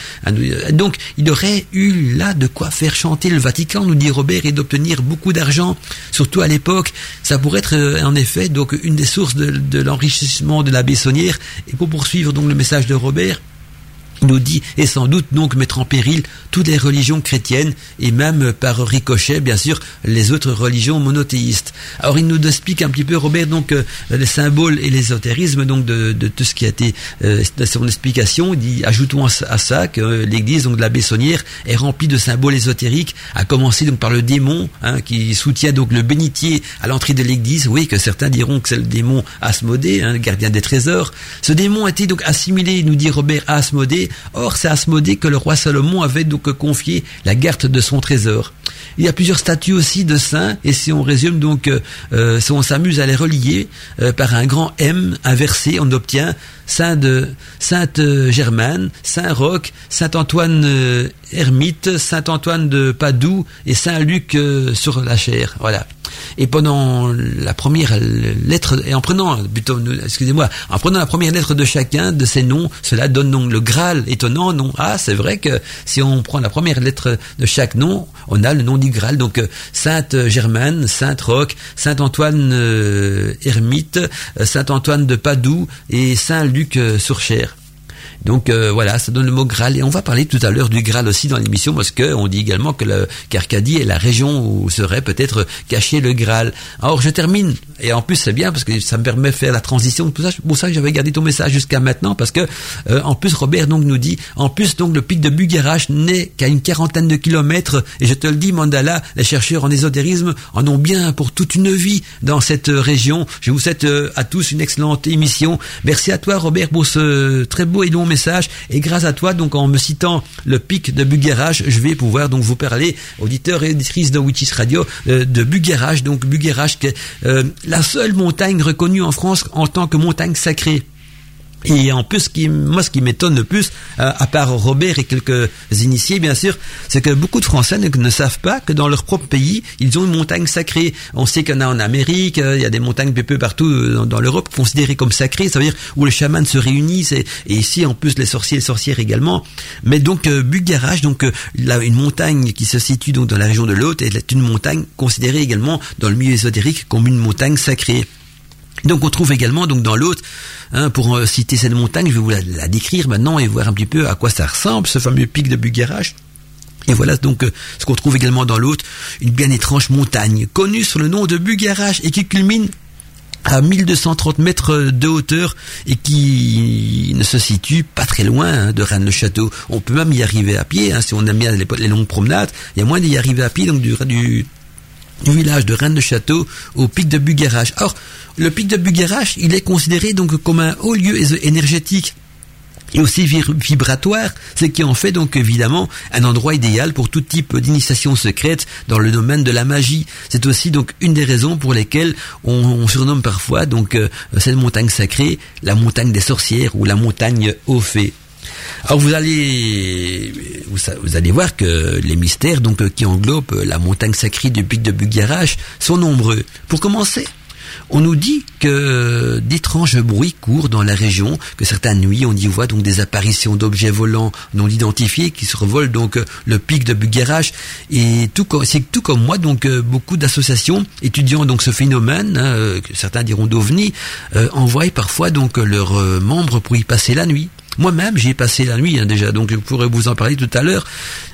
Donc il aurait aurait eu là de quoi faire chanter le Vatican, nous dit Robert, et d'obtenir beaucoup d'argent, surtout à l'époque. Ça pourrait être euh, en effet donc une des sources de, l'enrichissement de la Bessonnière. Et pour poursuivre donc le message de Robert, nous dit, et sans doute donc mettre en péril toutes les religions chrétiennes, et même par ricochet, bien sûr, les autres religions monothéistes. Alors il nous explique un petit peu, Robert, donc euh, les symboles et l'ésotérisme donc de, de, tout ce qui a été euh, son explication. Il dit, ajoutons à, ça que l'église donc de la Bessonnière est remplie de symboles ésotériques, à commencer donc par le démon, hein, qui soutient donc le bénitier à l'entrée de l'église. Oui, que certains diront que c'est le démon Asmodée, hein, gardien des trésors. Ce démon a été donc assimilé, nous dit Robert, à Asmodée, Or, c'est à Asmodée que le roi Salomon avait donc confié la garde de son trésor. Il y a plusieurs statues aussi de saints, et si on résume donc, euh, euh, si on s'amuse à les relier euh, par un grand M inversé, on obtient Saint de Sainte Germaine, Saint Roch, Saint Antoine ermite, Saint Antoine de Padoue et Saint Luc sur la chair. Voilà. Et pendant la première lettre, et en prenant, excusez-moi, en prenant la première lettre de chacun de ces noms, cela donne donc le Graal. Étonnant, non? Ah, c'est vrai que si on prend la première lettre de chaque nom, on a le nom du Graal. Donc euh, Sainte Germaine, Sainte Roch, Saint Antoine euh, ermite, euh, Saint Antoine de Padoue et Saint Luc sur Cher. Donc euh, voilà, ça donne le mot Graal. Et on va parler tout à l'heure du Graal aussi dans l'émission parce que on dit également que le qu'Arcadie est la région où serait peut-être caché le Graal. Alors je termine et en plus c'est bien parce que ça me permet de faire la transition. Tout ça, pour ça que j'avais gardé ton message jusqu'à maintenant parce que euh, en plus Robert donc nous dit en plus donc le pic de Bugarache n'est qu'à une quarantaine de kilomètres et je te le dis Mandala, les chercheurs en ésotérisme en ont bien pour toute une vie dans cette région. Je vous souhaite euh, à tous une excellente émission. Merci à toi Robert pour ce très beau et long message et grâce à toi, donc en me citant le pic de Buguerage, je vais pouvoir donc vous parler, auditeurs et auditrices de Witches Radio, euh, de Buguerage. Donc Buguerage, qui est euh, la seule montagne reconnue en France en tant que montagne sacrée. Et en plus, ce qui, moi, ce qui m'étonne le plus, euh, à part Robert et quelques initiés, bien sûr, c'est que beaucoup de Français ne, savent pas que dans leur propre pays, ils ont une montagne sacrée. On sait qu'il y en a en Amérique, euh, il y a des montagnes peu, peu partout euh, dans, l'Europe considérées comme sacrées, ça veut dire où les chamans se réunissent, et, ici, en plus, les sorciers et sorcières également. Mais donc, euh, donc, là, une montagne qui se situe donc dans la région de l'Hôte, est une montagne considérée également dans le milieu ésotérique comme une montagne sacrée. Donc on trouve également donc dans l'autre, hein, pour euh, citer cette montagne, je vais vous la, décrire maintenant et voir un petit peu à quoi ça ressemble, ce fameux pic de Bugarache. Et voilà donc euh, ce qu'on trouve également dans l'autre, une bien étrange montagne, connue sous le nom de Bugarache et qui culmine à 1230 mètres de hauteur et qui ne se situe pas très loin hein, de Rennes-le-Château. On peut même y arriver à pied, hein, si on aime bien les, longues promenades, il y a moins d'y arriver à pied, donc du, village de Rennes-le-Château au pic de. Or, le pic de Buguerage, il est considéré donc comme un haut lieu énergétique et aussi vibratoire, ce qui en fait donc évidemment un endroit idéal pour tout type d'initiation secrète dans le domaine de la magie. C'est aussi donc une des raisons pour lesquelles on, surnomme parfois donc euh, cette montagne sacrée la montagne des sorcières ou la montagne aux fées. Alors vous allez, vous, allez voir que les mystères donc qui englobent la montagne sacrée du pic de Bugarach sont nombreux. Pour commencer, on nous dit que d'étranges bruits courent dans la région, que certaines nuits on y voit donc des apparitions d'objets volants non identifiés qui survolent donc le pic de Bugarach et tout c'est tout comme moi donc beaucoup d'associations étudiant donc ce phénomène, hein, que certains diront d'ovni, euh, envoient parfois donc leurs euh, membres pour y passer la nuit. Moi-même, j'y ai passé la nuit hein, déjà, donc je pourrais vous en parler tout à l'heure.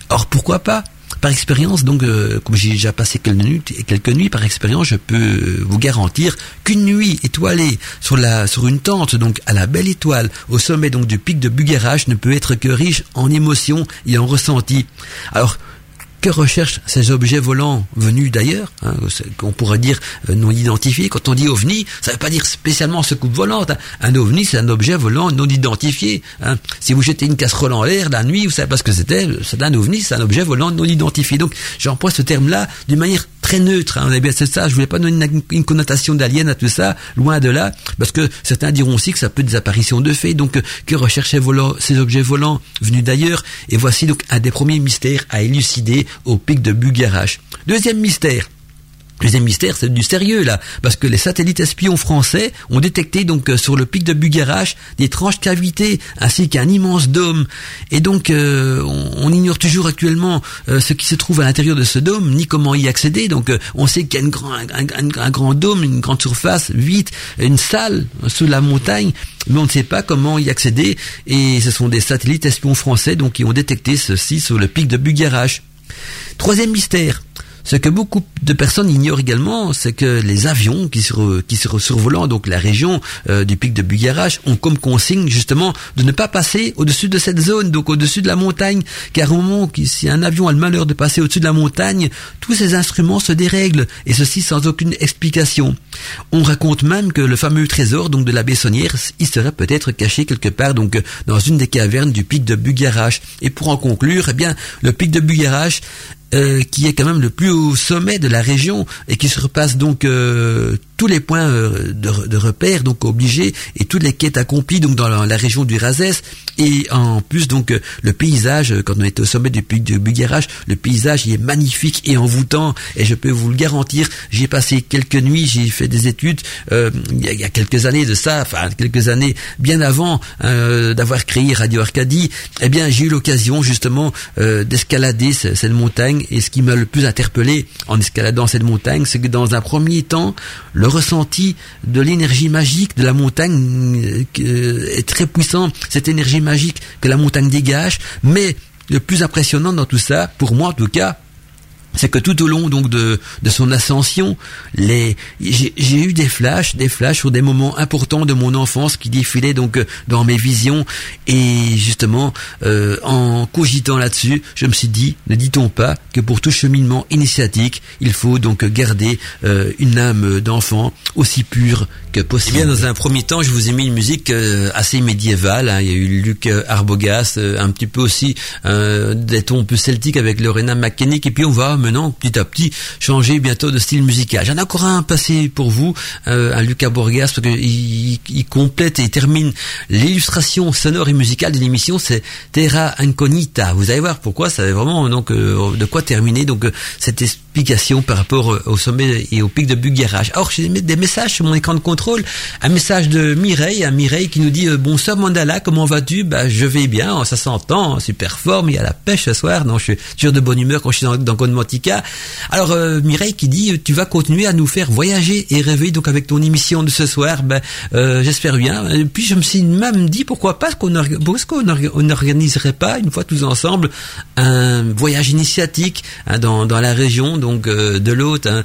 Or, pourquoi pas? Par expérience, donc, euh, comme j'ai déjà passé quelques nuits, quelques nuits, par expérience, je peux vous garantir qu'une nuit étoilée sur la, sur une tente, donc à la belle étoile, au sommet donc du pic de Buguerach, ne peut être que riche en émotions et en ressentis. Alors, que recherchent ces objets volants venus d'ailleurs, hein, qu'on pourrait dire euh, non identifiés? Quand on dit ovni, ça ne veut pas dire spécialement ce coupe volante. Hein. Un ovni, c'est un objet volant non identifié. Hein. Si vous jetez une casserole en l'air la nuit, vous savez pas ce que c'était. C'est un ovni, c'est un objet volant non identifié. Donc j'emploie ce terme-là d'une manière très neutre. Hein. bien c'est ça. Je voulais pas donner une, connotation d'alien à tout ça, loin de là, parce que certains diront aussi que ça peut être des apparitions de fées. Donc que recherchaient ces objets volants venus d'ailleurs? Et voici donc un des premiers mystères à élucider au pic de Bugarach. Deuxième mystère. Deuxième mystère, c'est du sérieux là, parce que les satellites espions français ont détecté donc euh, sur le pic de Bugarache d'étranges cavités ainsi qu'un immense dôme. Et donc euh, on, ignore toujours actuellement euh, ce qui se trouve à l'intérieur de ce dôme, ni comment y accéder. Donc on sait qu'il y a un, grand dôme, une grande surface, vite, une salle sous la montagne, mais on ne sait pas comment y accéder. Et ce sont des satellites espions français donc qui ont détecté ceci sur le pic de Bugarache. Troisième mystère, ce que beaucoup de personnes ignorent également, c'est que les avions qui, sur, qui survolant donc la région euh, du pic de Bugarache ont comme consigne justement de ne pas passer au-dessus de cette zone, donc au-dessus de la montagne, car au moment où si un avion a le malheur de passer au-dessus de la montagne, tous ces instruments se dérèglent, et ceci sans aucune explication. On raconte même que le fameux trésor donc de la Bessonnière, il serait peut-être caché quelque part donc dans une des cavernes du pic de Bugarache. Et pour en conclure, eh bien, le pic de Bugarache euh, qui est quand même le plus haut sommet de la région et qui se repasse donc euh, tous les points euh, de, de, repère donc obligés et toutes les quêtes accomplies donc dans la, région du Razès. Et en plus donc le paysage quand on est au sommet du pic de Bugarache le paysage il est magnifique et envoûtant. Et je peux vous le garantir j'ai passé quelques nuits j'ai fait des études il y, a, quelques années de ça enfin quelques années bien avant d'avoir créé Radio Arcadie eh bien j'ai eu l'occasion justement d'escalader cette montagne. Et ce qui m'a le plus interpellé en escaladant cette montagne, c'est que dans un premier temps, le ressenti de l'énergie magique de la montagne euh, est très puissant, cette énergie magique que la montagne dégage, mais le plus impressionnant dans tout ça, pour moi en tout cas, c'est que tout au long donc de, de son ascension, les j'ai eu des flashs, des flashs sur des moments importants de mon enfance qui défilaient donc euh, dans mes visions et justement euh, en cogitant là-dessus, je me suis dit ne dit-on pas que pour tout cheminement initiatique, il faut donc garder euh, une âme d'enfant aussi pure que possible. Eh bien, dans un premier temps, je vous ai mis une musique assez médiévale. Hein. Il y a eu Luc Arbogast, un petit peu aussi des tons plus celtiques avec Lorena McKennick et puis on va maintenant petit à petit changer bientôt de style musical. J'en ai encore un passé pour vous, euh, un Lucas Borgas, parce qu'il il complète et termine l'illustration sonore et musicale de l'émission, c'est Terra Incognita. Vous allez voir pourquoi, ça avait vraiment donc euh, de quoi terminer donc euh, cette explication par rapport au sommet et au pic de Bugarage. Alors j'ai des messages sur mon écran de contrôle, un message de Mireille, un Mireille qui nous dit bonsoir Mandala, comment vas-tu? Bah je vais bien, ça s'entend, super forme, il y a la pêche ce soir, je suis toujours de bonne humeur quand je suis dans, dans alors euh, Mireille qui dit tu vas continuer à nous faire voyager et rêver donc avec ton émission de ce soir, ben euh, j'espère bien. Et puis je me suis même dit pourquoi pas qu'on qu'on n'organiserait pas une fois tous ensemble un voyage initiatique hein, dans, dans la région donc euh, de l'autre. Hein.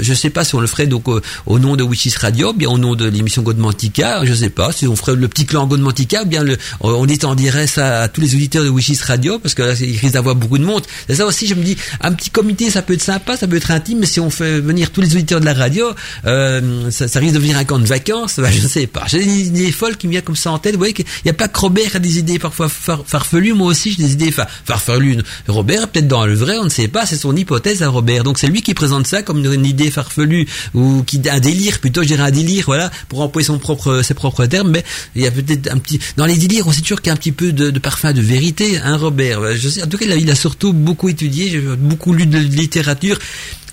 Je sais pas si on le ferait donc au nom de Witches Radio, bien au nom de l'émission Godmantica, je sais pas si on ferait le petit clan Godmantica, bien le, on étendirait ça à tous les auditeurs de Witches Radio parce que là il risque d'avoir beaucoup de monde. Ça aussi je me dis un petit ça peut être sympa, ça peut être intime, mais si on fait venir tous les auditeurs de la radio, euh, ça, risque de devenir un camp de vacances. Bah, je ne sais pas. J'ai des idées folles qui me viennent comme ça en tête. Vous voyez qu'il n'y a pas que Robert a des idées parfois farfelues. Moi aussi, j'ai des idées farfelues. Robert, peut-être dans le vrai, on ne sait pas. C'est son hypothèse à Robert. Donc c'est lui qui présente ça comme une idée farfelue ou qui un délire plutôt. Je dirais un délire, voilà, pour employer son propre ses propres termes. Mais il y a peut-être un petit dans les délires, on sait toujours qu'il y a un petit peu de, parfum de vérité. Hein, Robert. Je sais. En tout cas, il a, surtout beaucoup étudié, j'ai beaucoup lu de littérature.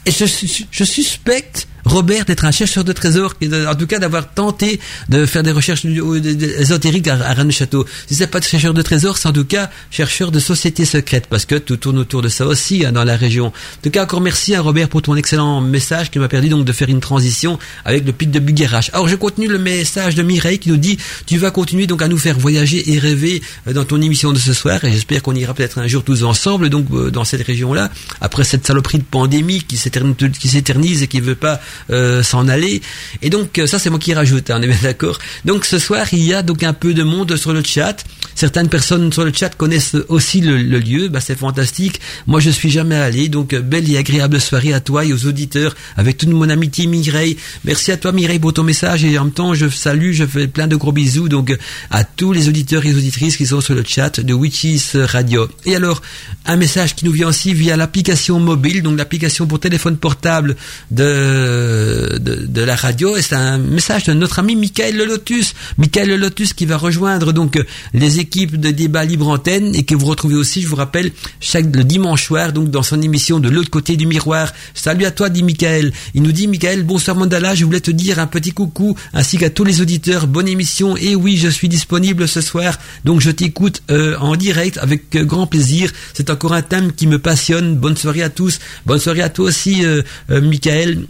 Et je, je suspecte Robert d'être un chercheur de trésors, en tout cas d'avoir tenté de faire des recherches ésotériques à, Rennes Château. Si c'est pas de chercheur de trésors, c'est en tout cas chercheur de sociétés secrètes, parce que tout tourne autour de ça aussi hein, dans la région. En tout cas, encore merci à Robert pour ton excellent message qui m'a permis donc de faire une transition avec le pic de Bugarache. Alors, je continue le message de Mireille qui nous dit tu vas continuer donc à nous faire voyager et rêver euh, dans ton émission de ce soir, et j'espère qu'on ira peut-être un jour tous ensemble donc euh, dans cette région-là, après cette saloperie de pandémie qui s'éternise et qui veut pas euh, s'en aller. Et donc euh, ça c'est moi qui rajoute, hein, on est bien d'accord. Donc ce soir il y a donc un peu de monde sur le chat. Certaines personnes sur le chat connaissent aussi le, lieu, bah, c'est fantastique. Moi je suis jamais allé, donc euh, belle et agréable soirée à toi et aux auditeurs avec toute mon amitié Mireille. Merci à toi Mireille pour ton message et en même temps je salue, je fais plein de gros bisous donc à tous les auditeurs et auditrices qui sont sur le chat de Witches Radio. Et alors un message qui nous vient aussi via l'application mobile, donc l'application pour téléphone portable de de, la radio et c'est un message de notre ami Michael Le Lotus. Michael Le Lotus qui va rejoindre donc les équipes de débat libre antenne et que vous retrouvez aussi, je vous rappelle, chaque le dimanche soir donc dans son émission de l'autre côté du miroir. Salut à toi, dit Michael. Il nous dit Michael, bonsoir Mandala, je voulais te dire un petit coucou ainsi qu'à tous les auditeurs. Bonne émission et oui, je suis disponible ce soir donc je t'écoute euh, en direct avec euh, grand plaisir. C'est encore un thème qui me passionne. Bonne soirée à tous. Bonne soirée à toi aussi, euh, euh Michael.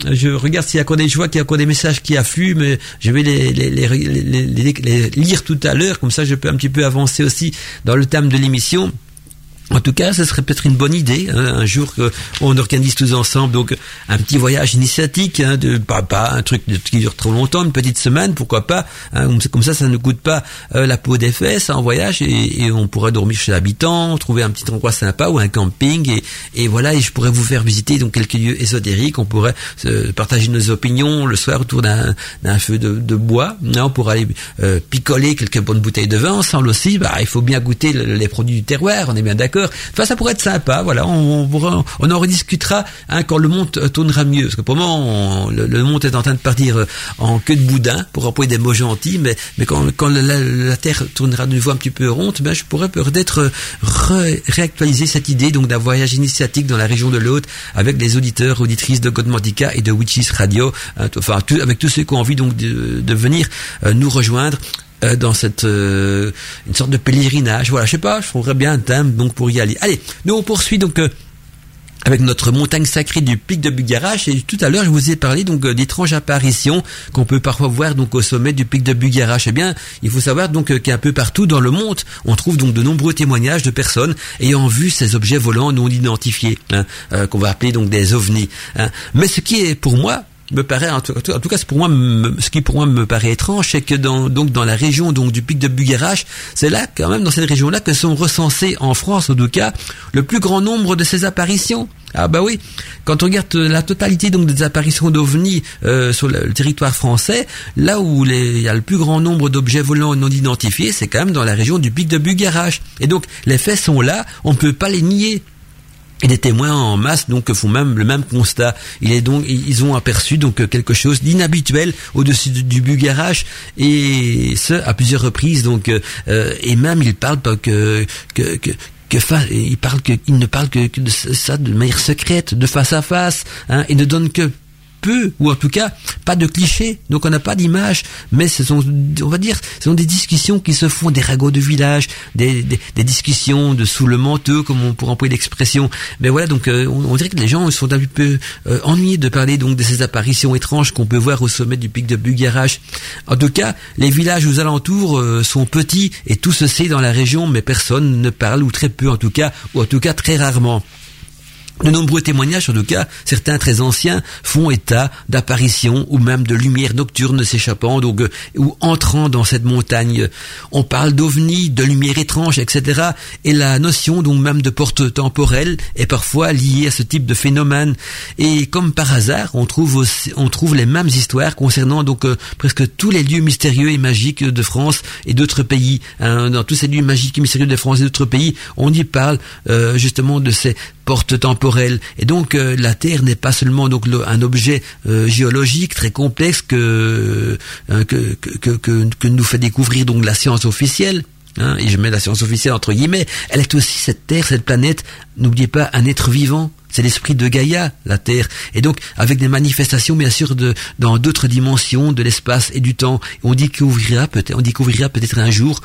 Regarde s'il y a encore des joies, qu'il y a encore des messages qui affluent, mais je vais les, les, les, les lire tout à l'heure. Comme ça, je peux un petit peu avancer aussi dans le thème de l'émission. En tout cas, ce serait peut-être une bonne idée hein, un jour qu'on organise tous ensemble donc un petit voyage initiatique, hein, de pas, pas un truc qui dure trop longtemps, une petite semaine, pourquoi pas. Hein, comme ça, ça ne coûte pas euh, la peau des fesses en voyage et, on pourrait dormir chez l'habitant, trouver un petit endroit sympa ou un camping et, et, voilà. Et je pourrais vous faire visiter donc quelques lieux ésotériques. On pourrait partager nos opinions le soir autour d'un feu de, de, bois. On pourrait aller euh, picoler quelques bonnes bouteilles de vin ensemble aussi. Bah, il faut bien goûter les produits du terroir. On est bien d'accord Enfin, ça pourrait être sympa. Voilà, on, en rediscutera hein, quand le monde tournera mieux. Parce que pour moment, le, monde est en train de partir euh, en queue de boudin, pour employer des mots gentils. Mais, quand, la, Terre tournera de nouveau un petit peu ronde, ben, je pourrais peut-être réactualiser cette idée donc d'un voyage initiatique dans la région de l'Aude avec les auditeurs, auditrices de Godmandica et de Witches Radio. Hein, enfin, avec tous ceux qui ont envie donc de, venir euh, nous rejoindre euh, dans cette euh, une sorte de pèlerinage. Voilà, je sais pas, je trouverais bien un thème donc pour y aller. Allez, nous on poursuit donc euh, avec notre montagne sacrée du pic de Bugarache et tout à l'heure je vous ai parlé donc d'étranges apparitions qu'on peut parfois voir donc au sommet du pic de Bugarache. Eh bien, il faut savoir donc qu'un peu partout dans le monde, on trouve donc de nombreux témoignages de personnes ayant vu ces objets volants non identifiés, hein, qu'on va appeler donc des ovnis. Hein. Mais ce qui est pour moi me paraît en tout, cas ce qui pour moi me paraît étrange c'est que dans la région du pic de Bugarache c'est là quand même dans cette région là que sont recensés en France en tout cas le plus grand nombre de ces apparitions. Ah bah oui. Quand on regarde la totalité donc des apparitions d'ovnis euh, sur le, territoire français là où il y a le plus grand nombre d'objets volants non identifiés c'est quand même dans la région du pic de Bugarache. Et donc les faits sont là on ne peut pas les nier et des témoins en masse donc font même le même constat. Ils ont aperçu donc quelque chose d'inhabituel au-dessus du, Bugarache et ce à plusieurs reprises donc euh, et même ils parlent que que, que que parle que il ne parle que, de ça de manière secrète, de face à face, hein, et ne donne que peu, ou en tout cas pas de clichés, donc on n'a pas d'image, mais ce sont, on va dire, ce sont des discussions qui se font, des ragots de village, des, des, discussions de sous le manteau, comme on pourrait employer l'expression. Mais voilà, donc euh, on, dirait que les gens sont un peu euh, ennuyés de parler donc de ces apparitions étranges qu'on peut voir au sommet du pic de Bugarache. En tout cas, les villages aux alentours euh, sont petits et tout se sait dans la région, mais personne ne parle, ou très peu en tout cas, ou en tout cas très rarement. De nombreux témoignages, en tout cas, certains très anciens, font état d'apparitions ou même de lumières nocturnes s'échappant donc euh, ou entrant dans cette montagne. On parle d'ovnis, de lumières étranges, etc. Et la notion donc même de porte temporelle est parfois liée à ce type de phénomène. Et comme par hasard, on trouve on trouve les mêmes histoires concernant donc euh, presque tous les lieux mystérieux et magiques de France et d'autres pays. Hein. dans tous ces lieux magiques et mystérieux de France et d'autres pays, on y parle euh, justement de ces porte temporelle. Et donc euh, la Terre n'est pas seulement donc un objet euh, géologique très complexe euh, que, que, que, que, nous fait découvrir donc la science officielle. Hein, et je mets la science officielle entre guillemets, elle est aussi cette Terre, cette planète, n'oubliez pas, un être vivant, c'est l'esprit de Gaïa, la Terre. Et donc, avec des manifestations, bien sûr, de, dans d'autres dimensions de l'espace et du temps. On découvrira peut-être, on découvrira peut-être un jour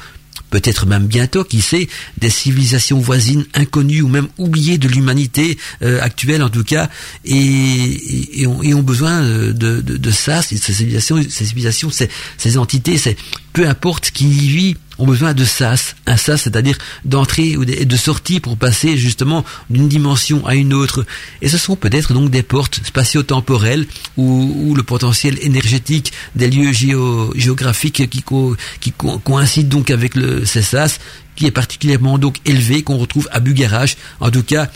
peut-être même bientôt, qui sait, des civilisations voisines inconnues ou même oubliées de l'humanité euh, actuelle en tout cas, et, et, ont, besoin de, de, ça, ces civilisations, ces ces, ces entités, c'est peu importe qui y vit, ont besoin de sas, un sas, c'est-à-dire d'entrée ou de sortie pour passer justement d'une dimension à une autre. Et ce sont peut-être donc des portes spatio-temporelles où, le potentiel énergétique des lieux géographiques qui, coïncident donc avec le ces sas, qui est particulièrement donc élevé, qu'on retrouve à Bugarache. En tout cas,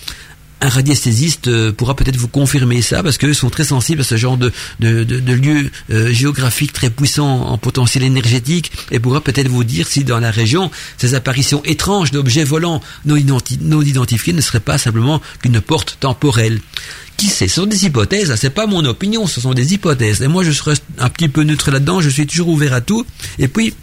un radiesthésiste euh, pourra peut-être vous confirmer ça parce qu'ils sont très sensibles à ce genre de, de, de, lieux euh, géographiques très puissants en potentiel énergétique et pourra peut-être vous dire si dans la région ces apparitions étranges d'objets volants non, identifiés ne seraient pas simplement qu'une porte temporelle. Qui sait Ce sont des hypothèses, hein, c'est pas mon opinion, ce sont des hypothèses. Et moi je serai un petit peu neutre là-dedans, je suis toujours ouvert à tout. Et puis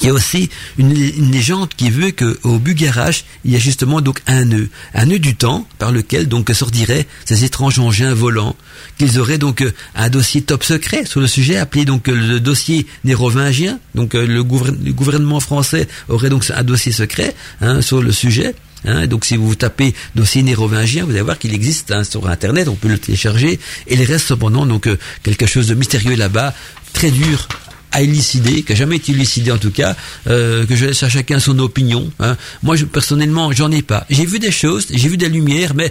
il y a aussi une, légende qui veut qu'au Bugarache, il y a justement donc un nœud, un nœud du temps par lequel donc sortiraient ces étranges engins volants, qu'ils auraient donc euh, un dossier top secret sur le sujet appelé donc le dossier nérovingien. Donc euh, le, gouvernement français aurait donc un dossier secret hein, sur le sujet. Hein, donc si vous tapez dossier nérovingien, vous allez voir qu'il existe hein, sur Internet, on peut le télécharger. Et il reste cependant donc euh, quelque chose de mystérieux là-bas, très dur à élucider, qui n'a jamais été élucidé en tout cas, euh, que je laisse à chacun son opinion. Hein. Moi, personnellement, j'en ai pas. J'ai vu des choses, j'ai vu des lumières, mais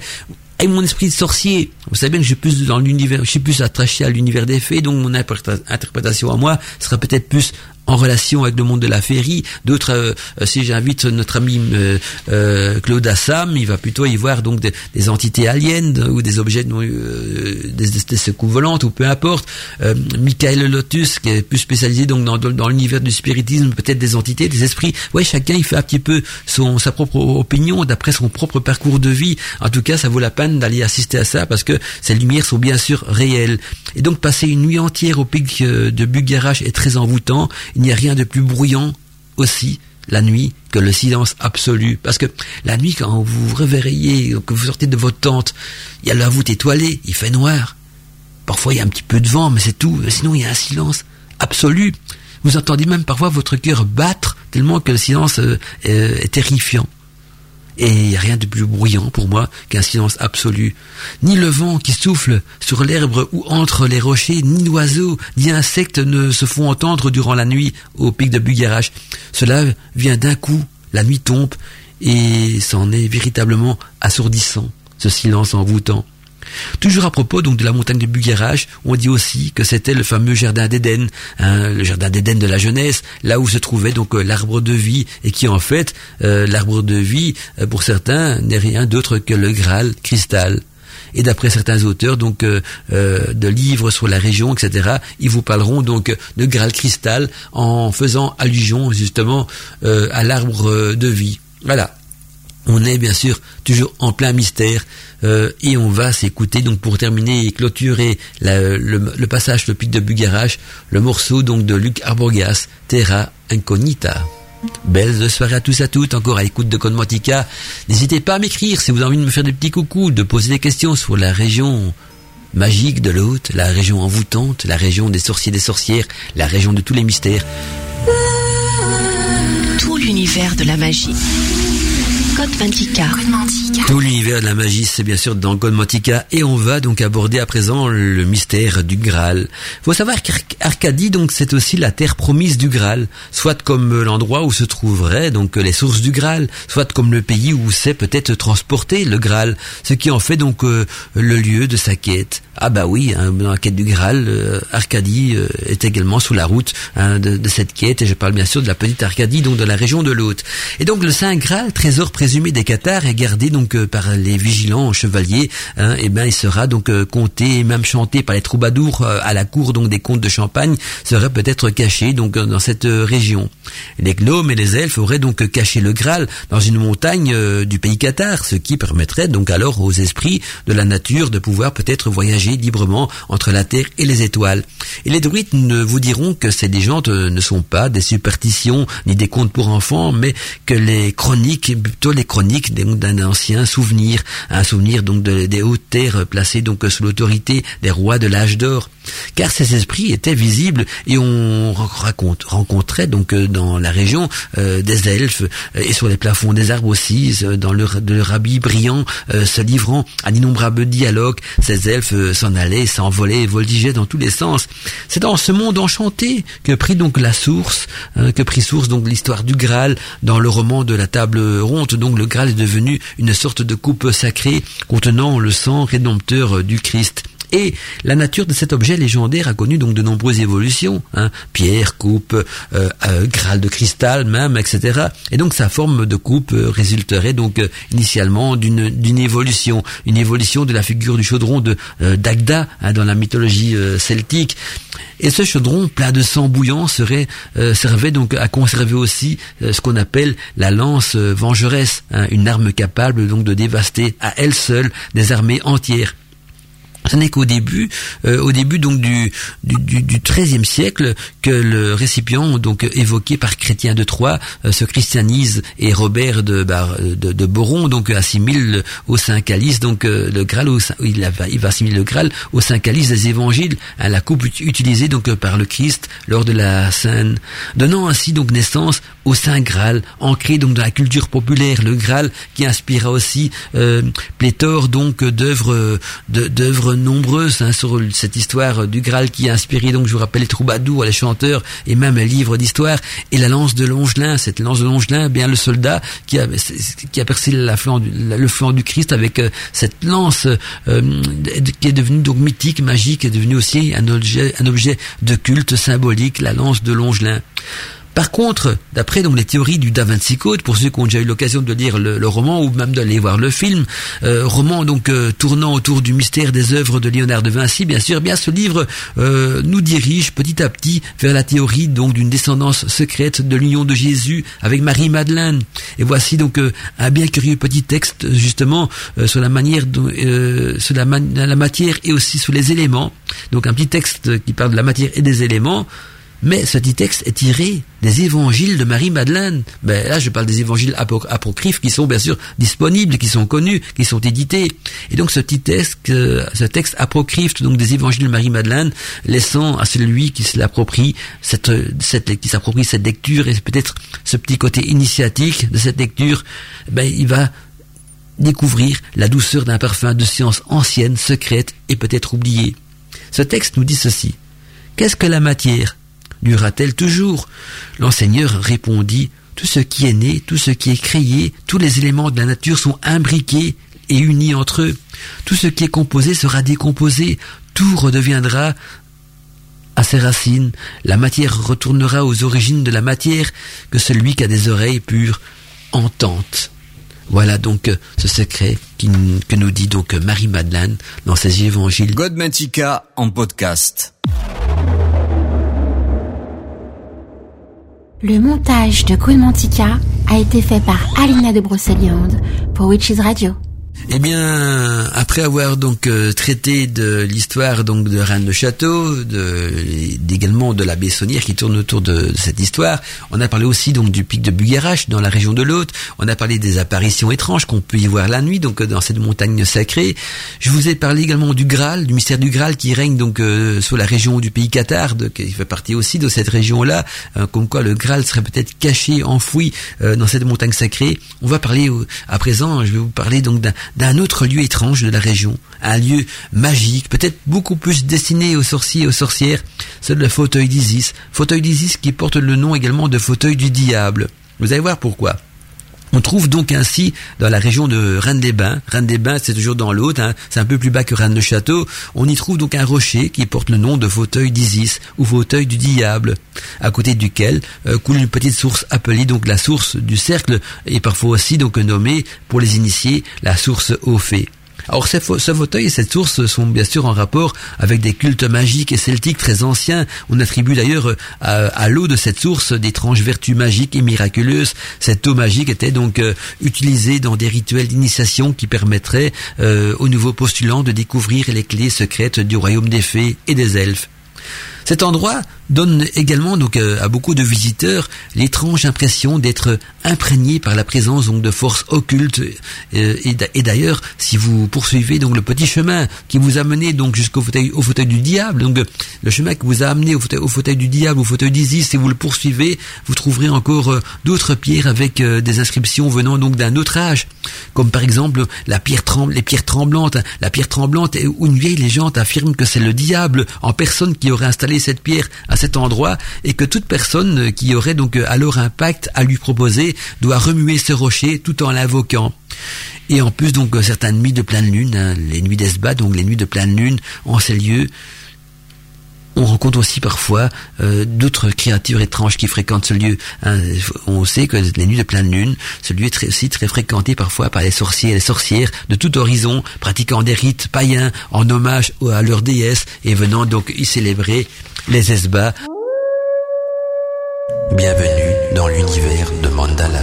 avec mon esprit de sorcier, vous savez bien que je suis plus dans l'univers, je suis plus attaché à l'univers des faits, donc mon interprétation à moi sera peut-être plus en relation avec le monde de la féerie. D'autres, euh, si j'invite notre ami euh, euh, Claude Assam, il va plutôt y voir donc des, entités aliens ou des objets, des, des, secours volantes ou peu importe. Michael Lotus, qui est plus spécialisé donc dans, dans l'univers du spiritisme, peut-être des entités, des esprits. Ouais, chacun il fait un petit peu son sa propre opinion d'après son propre parcours de vie. En tout cas, ça vaut la peine d'aller assister à ça parce que ces lumières sont bien sûr réelles. Et donc passer une nuit entière au pic de Bugarache est très envoûtant. Il n'y a rien de plus bruyant aussi la nuit que le silence absolu. Parce que la nuit, quand vous vous réveillez, que vous sortez de votre tente, il y a la voûte étoilée, il fait noir. Parfois, il y a un petit peu de vent, mais c'est tout. Sinon, il y a un silence absolu. Vous entendez même parfois votre cœur battre tellement que le silence euh, est terrifiant. Et rien de plus bruyant pour moi qu'un silence absolu. Ni le vent qui souffle sur l'herbe ou entre les rochers, ni l'oiseau, ni insecte ne se font entendre durant la nuit au pic de Bugarache. Cela vient d'un coup, la nuit tombe, et c'en est véritablement assourdissant, ce silence envoûtant. Toujours à propos donc de la montagne de Buguerage, on dit aussi que c'était le fameux jardin d'Éden, hein, le jardin d'Éden de la jeunesse, là où se trouvait donc euh, l'arbre de vie et qui en fait euh, l'arbre de vie euh, pour certains n'est rien d'autre que le Graal cristal. Et d'après certains auteurs donc de livres sur la région, etc., ils vous parleront donc de Graal cristal en faisant allusion justement à l'arbre de vie. Voilà. On est bien sûr toujours en plein mystère euh, et on va s'écouter donc pour terminer et clôturer le, passage le pic de Bugarache, le morceau donc de Luc Arbogas, Terra Incognita. Belle soirée à tous et à toutes, encore à l'écoute de Conmotica. N'hésitez pas à m'écrire si vous avez envie de me faire des petits coucous, de poser des questions sur la région magique de l'hôte, la région envoûtante, la région des sorciers des sorcières, la région de tous les mystères. Tout l'univers de la magie. Code 24. Tout l'univers de la magie, c'est bien sûr dans Godmantica et on va donc aborder à présent le mystère du Graal. Faut savoir qu'Arcadie, donc, c'est aussi la terre promise du Graal, soit comme l'endroit où se trouveraient donc les sources du Graal, soit comme le pays où s'est peut-être transporté le Graal, ce qui en fait donc euh, le lieu de sa quête. Ah bah oui, hein, dans la quête du Graal, euh, Arcadie euh, est également sous la route hein, de, cette quête, et je parle bien sûr de la petite Arcadie, donc de la région de l'Hôte. Et donc le Saint Graal, trésor présumé des Cathares, est gardé donc euh, par les vigilants chevaliers, hein, et ben il sera donc compté et même chanté par les troubadours à la cour donc des comtes de Champagne, serait peut-être caché donc dans cette région. Les gnomes et les elfes auraient donc caché le Graal dans une montagne du pays Cathare, ce qui permettrait donc alors aux esprits de la nature de pouvoir peut-être voyager librement entre la Terre et les étoiles. Et les druides ne vous diront que ces légendes ne sont pas des superstitions ni des contes pour enfants, mais que les chroniques, plutôt les chroniques d'un ancien souvenir, un souvenir donc des hautes terres placées donc sous l'autorité des rois de l'âge d'or car ces esprits étaient visibles et on rencontrait donc euh, dans la région euh, des elfes euh, et sur les plafonds des arbres aussi, dans le, leur habit brillant, se livrant à d'innombrables dialogues, ces elfes s'en allaient, s'envolaient, voltigeaient dans tous les sens. C'est dans ce monde enchanté que prit donc la source, que prit source donc l'histoire du Graal dans le roman de la table ronde. Donc le Graal est devenu une sorte de coupe sacrée contenant le sang rédempteur du Christ Et la nature de cet objet légendaire a connu donc de nombreuses évolutions, hein, pierre, coupe, euh, euh, graal de cristal même, etc. Et donc sa forme de coupe euh, résulterait donc initialement d'une d'une évolution, une évolution de la figure du chaudron de d'Agda hein, dans la mythologie celtique. Et ce chaudron plein de sang bouillant serait servait donc à conserver aussi ce qu'on appelle la lance vengeresse, hein, une arme capable donc de dévaster à elle seule des armées entières. Ce n'est qu'au début, euh, au début donc du du, XIIIe siècle, que le récipient donc évoqué par Chrétien de Troyes euh, se christianise et Robert de, de, de Boron donc assimile au Saint Calice donc euh, le Graal au, il, va, il assimiler le Graal au Saint Calice des Évangiles, à la coupe utilisée donc par le Christ lors de la scène, donnant ainsi donc naissance au Saint Graal, ancré donc dans la culture populaire, le Graal qui inspira aussi pléthore donc d'œuvres d'œuvres nombreuses hein, sur cette histoire du Graal qui a inspiré, donc je vous rappelle, les troubadours, les chanteurs et même les livres d'histoire. Et la lance de Longelin, cette lance de Longelin, eh bien le soldat qui a, percé le flanc du Christ avec euh, cette lance euh, qui est devenue donc mythique, magique, est devenue aussi un objet, un objet de culte symbolique, la lance de Longelin. Par contre, d'après donc les théories du Da Vinci Code, pour ceux qui ont déjà eu l'occasion de lire le, roman ou même d'aller voir le film, euh, roman donc euh, tournant autour du mystère des œuvres de Léonard de Vinci, bien sûr, bien ce livre euh, nous dirige petit à petit vers la théorie donc d'une descendance secrète de l'union de Jésus avec Marie Madeleine. Et voici donc un bien curieux petit texte justement sur la manière, sur la matière et aussi sur les éléments. Donc un petit texte qui parle de la matière et des éléments. Mais ce dit texte est tiré des évangiles de Marie-Madeleine. Ben, là, je parle des évangiles apocryphes qui sont bien sûr disponibles, qui sont connus, qui sont édités. Et donc ce petit texte, ce texte apocryphe donc des évangiles de Marie-Madeleine, laissant à celui qui se l'approprie cette, cette, qui s'approprie cette lecture et peut-être ce petit côté initiatique de cette lecture, ben, il va découvrir la douceur d'un parfum de science ancienne, secrète et peut-être oubliée. Ce texte nous dit ceci. Qu'est-ce que la matière Dura-t-elle toujours L'enseigneur répondit Tout ce qui est né, tout ce qui est créé, tous les éléments de la nature sont imbriqués et unis entre eux. Tout ce qui est composé sera décomposé, tout redeviendra à ses racines, la matière retournera aux origines de la matière que celui qui a des oreilles pures entente. Voilà donc ce secret que nous dit donc Marie-Madeleine dans ses évangiles. Godmantica en podcast. Le montage de Queen Mantica a été fait par Alina de Brocéliande pour Witches Radio. Eh bien, après avoir donc euh, traité de l'histoire donc de Rennes de Château, de, également de la Bessonnière qui tourne autour de, cette histoire, on a parlé aussi donc du pic de Bugarache dans la région de l'Aude. On a parlé des apparitions étranges qu'on peut y voir la nuit donc dans cette montagne sacrée. Je vous ai parlé également du Graal, du mystère du Graal qui règne donc euh, sur la région du pays Qatar, qui fait partie aussi de cette région-là, euh, comme quoi le Graal serait peut-être caché, enfoui dans cette montagne sacrée. On va parler à présent, je vais vous parler donc d'un d'un autre lieu étrange de la région, un lieu magique, peut-être beaucoup plus destiné aux sorciers et aux sorcières, c'est le fauteuil d'Isis, fauteuil d'Isis qui porte le nom également de fauteuil du diable. Vous allez voir pourquoi. On trouve donc ainsi dans la région de Rennes-des-Bains, Rennes-des-Bains c'est toujours dans l'autre, hein, c'est un peu plus bas que Rennes-le-Château, on y trouve donc un rocher qui porte le nom de fauteuil d'Isis ou fauteuil du diable, à côté duquel euh, coule une petite source appelée donc la source du cercle et parfois aussi donc nommée pour les initiés la source au fait. Alors ce, fauteuil et cette source sont bien sûr en rapport avec des cultes magiques et celtiques très anciens. On attribue d'ailleurs à, l'eau de cette source d'étranges vertus magiques et miraculeuses. Cette eau magique était donc euh, utilisée dans des rituels d'initiation qui permettraient euh, aux nouveaux postulants de découvrir les clés secrètes du royaume des fées et des elfes. Cet endroit donne également donc euh, à beaucoup de visiteurs l'étrange impression d'être imprégné par la présence donc de forces occultes. Euh, et d'ailleurs si vous poursuivez donc le petit chemin qui vous a mené donc jusqu'au fauteuil au fauteuil du diable donc le chemin qui vous a amené au fauteuil, au fauteuil du diable au fauteuil d'Isis si vous le poursuivez vous trouverez encore euh, d'autres pierres avec des inscriptions venant donc d'un autre âge. Comme par exemple la pierre tremble les pierres tremblantes. La pierre tremblante où une vieille légende affirme que c'est le diable en personne qui aurait installé cette pierre cet endroit et que toute personne qui aurait donc alors impact à lui proposer doit remuer ce rocher tout en l'invoquant. Et en plus, donc, certaines nuits de pleine lune, hein, les nuits d'Esba, donc les nuits de pleine lune, en ces lieux, on rencontre aussi parfois euh, d'autres créatures étranges qui fréquentent ce lieu. Hein. On sait que les nuits de pleine lune, ce lieu est aussi très fréquenté parfois par les sorciers et les sorcières de tout horizon, pratiquant des rites païens en hommage à leur déesse et venant donc y célébrer les esbats. Bienvenue dans l'univers de Mandala.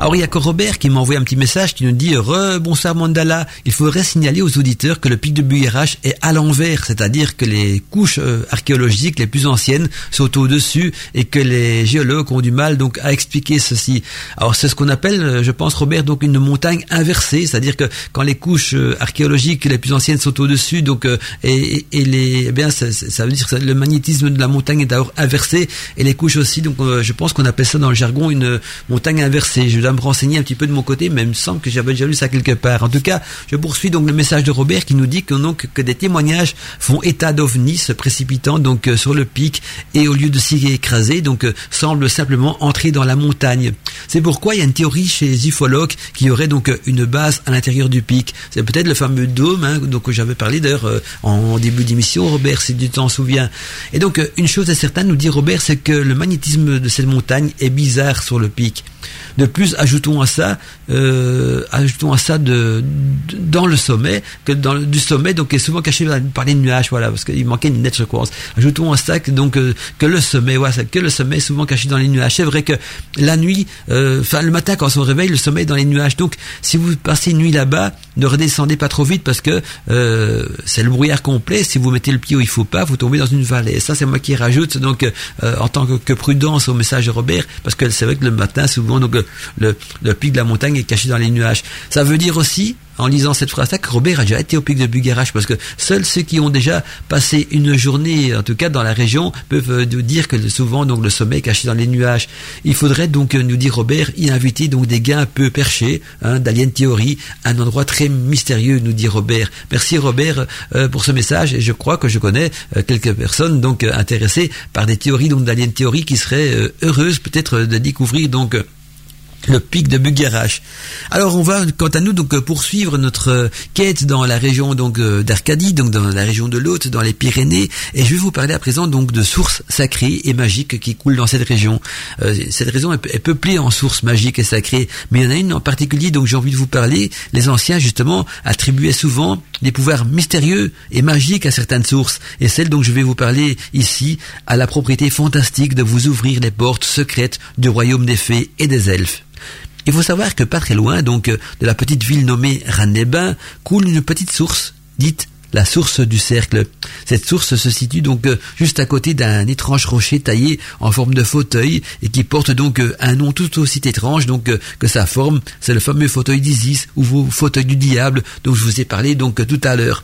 Alors il y a Robert qui m'a envoyé un petit message qui nous dit Re, bonsoir Mandala, il faudrait signaler aux auditeurs que le pic de Buyerach est à l'envers, c'est-à-dire que les couches euh, archéologiques les plus anciennes sont au-dessus et que les géologues ont du mal donc à expliquer ceci. Alors c'est ce qu'on appelle, euh, je pense Robert, donc une montagne inversée, c'est-à-dire que quand les couches euh, archéologiques les plus anciennes sont au-dessus, donc et, et, les, eh bien ça, veut dire que le magnétisme de la montagne est d'abord inversé et les couches aussi, donc je pense qu'on appelle ça dans le jargon une montagne inversée dois me renseigner un petit peu de mon côté, mais il me semble que j'avais déjà lu ça quelque part. En tout cas, je poursuis donc le message de Robert qui nous dit que que des témoignages font état d'ovnis se précipitant donc euh, sur le pic et au lieu de s'y écraser, donc euh, semble simplement entrer dans la montagne. C'est pourquoi il y a une théorie chez les ufologues qui aurait donc euh, une base à l'intérieur du pic. C'est peut-être le fameux dôme, hein, j'avais parlé d'ailleurs en début d'émission, Robert, si tu t'en souviens. Et donc une chose est certaine, nous dit Robert, c'est que le magnétisme de cette montagne est bizarre sur le pic. De plus, ajoutons à ça, euh, ajoutons à ça de, dans le sommet, que dans du sommet, donc est souvent caché par les nuages, voilà, parce qu'il manquait une nette sequence. Ajoutons à ça que donc euh, que le sommet, voilà, que le sommet est souvent caché dans les nuages. C'est vrai que la nuit, euh, enfin le matin quand on se réveille, le sommet est dans les nuages. Donc si vous passez une nuit là-bas, ne redescendez pas trop vite parce que euh, c'est le brouillard complet. Si vous mettez le pied où il faut pas, vous tombez dans une vallée. Ça, c'est moi qui rajoute donc en tant que, que, prudence au message de Robert, parce que c'est vrai que le matin, souvent, donc le, le pic de la montagne est caché dans les nuages. Ça veut dire aussi en lisant cette phrase-là que Robert a déjà été au pic de Bugarache parce que seuls ceux qui ont déjà passé une journée, en tout cas dans la région, peuvent euh, nous dire que souvent donc le sommet est caché dans les nuages. Il faudrait donc euh, nous dire Robert y inviter donc des gars un peu perchés, hein, d'Alien Theory, un endroit très mystérieux, nous dit Robert. Merci Robert euh, pour ce message et je crois que je connais quelques personnes donc intéressées par des théories donc d'Alien Theory qui seraient heureuses peut-être de découvrir donc le pic de Bugarache. Alors on va quant à nous donc poursuivre notre quête dans la région donc euh, d'Arcadie, donc dans la région de l'Hôte, dans les Pyrénées, et je vais vous parler à présent donc de sources sacrées et magiques qui coulent dans cette région. Euh, cette région est, peuplée en sources magiques et sacrées, mais il y en a une en particulier donc j'ai envie de vous parler. Les anciens justement attribuaient souvent des pouvoirs mystérieux et magiques à certaines sources, et celle dont je vais vous parler ici a la propriété fantastique de vous ouvrir les portes secrètes du royaume des fées et des elfes. Il faut savoir que pas très loin, donc, euh, de la petite ville nommée Rannebin, coule une petite source, dite la source du cercle. Cette source se situe donc euh, juste à côté d'un étrange rocher taillé en forme de fauteuil et qui porte donc euh, un nom tout aussi étrange que sa forme. C'est le fameux fauteuil d'Isis ou fauteuil du diable dont je vous ai parlé donc tout à l'heure.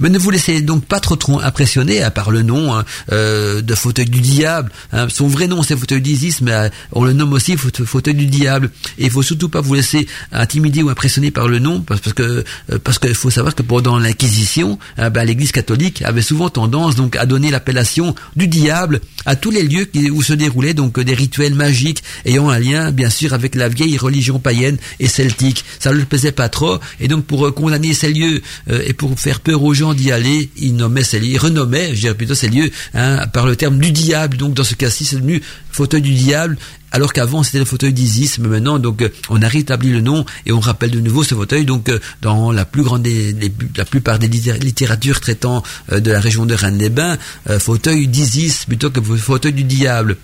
Mais ne vous laissez donc pas trop trop impressionner, à part le nom hein, euh, de fauteuil du diable. Hein. Son vrai nom c'est fauteuil d'Isis, mais euh, on le nomme aussi fauteuil du diable. Et il faut surtout pas vous laisser intimider ou impressionner par le nom, parce, que euh, parce qu'il faut savoir que pendant l'Inquisition, hein, ben, l'Église catholique avait souvent tendance donc à donner l'appellation du diable à tous les lieux où se déroulaient donc des rituels magiques ayant un lien bien sûr avec la vieille religion païenne et celtique. Ça ne le plaisait pas trop, et donc pour condamner ces lieux et pour faire peur aux gens d'y aller, ils nommaient ces lieux, renommaient, je dirais plutôt ces lieux, hein, par le terme du diable. Donc dans ce cas-ci, c'est devenu fauteuil du diable, alors qu'avant c'était le fauteuil d'Isis, mais maintenant donc euh, on a rétabli le nom et on rappelle de nouveau ce fauteuil. Donc euh, dans la plus grande des, la plupart des littératures traitant euh, de la région de Rennes-les-Bains, fauteuil d'Isis plutôt que fauteuil du diable.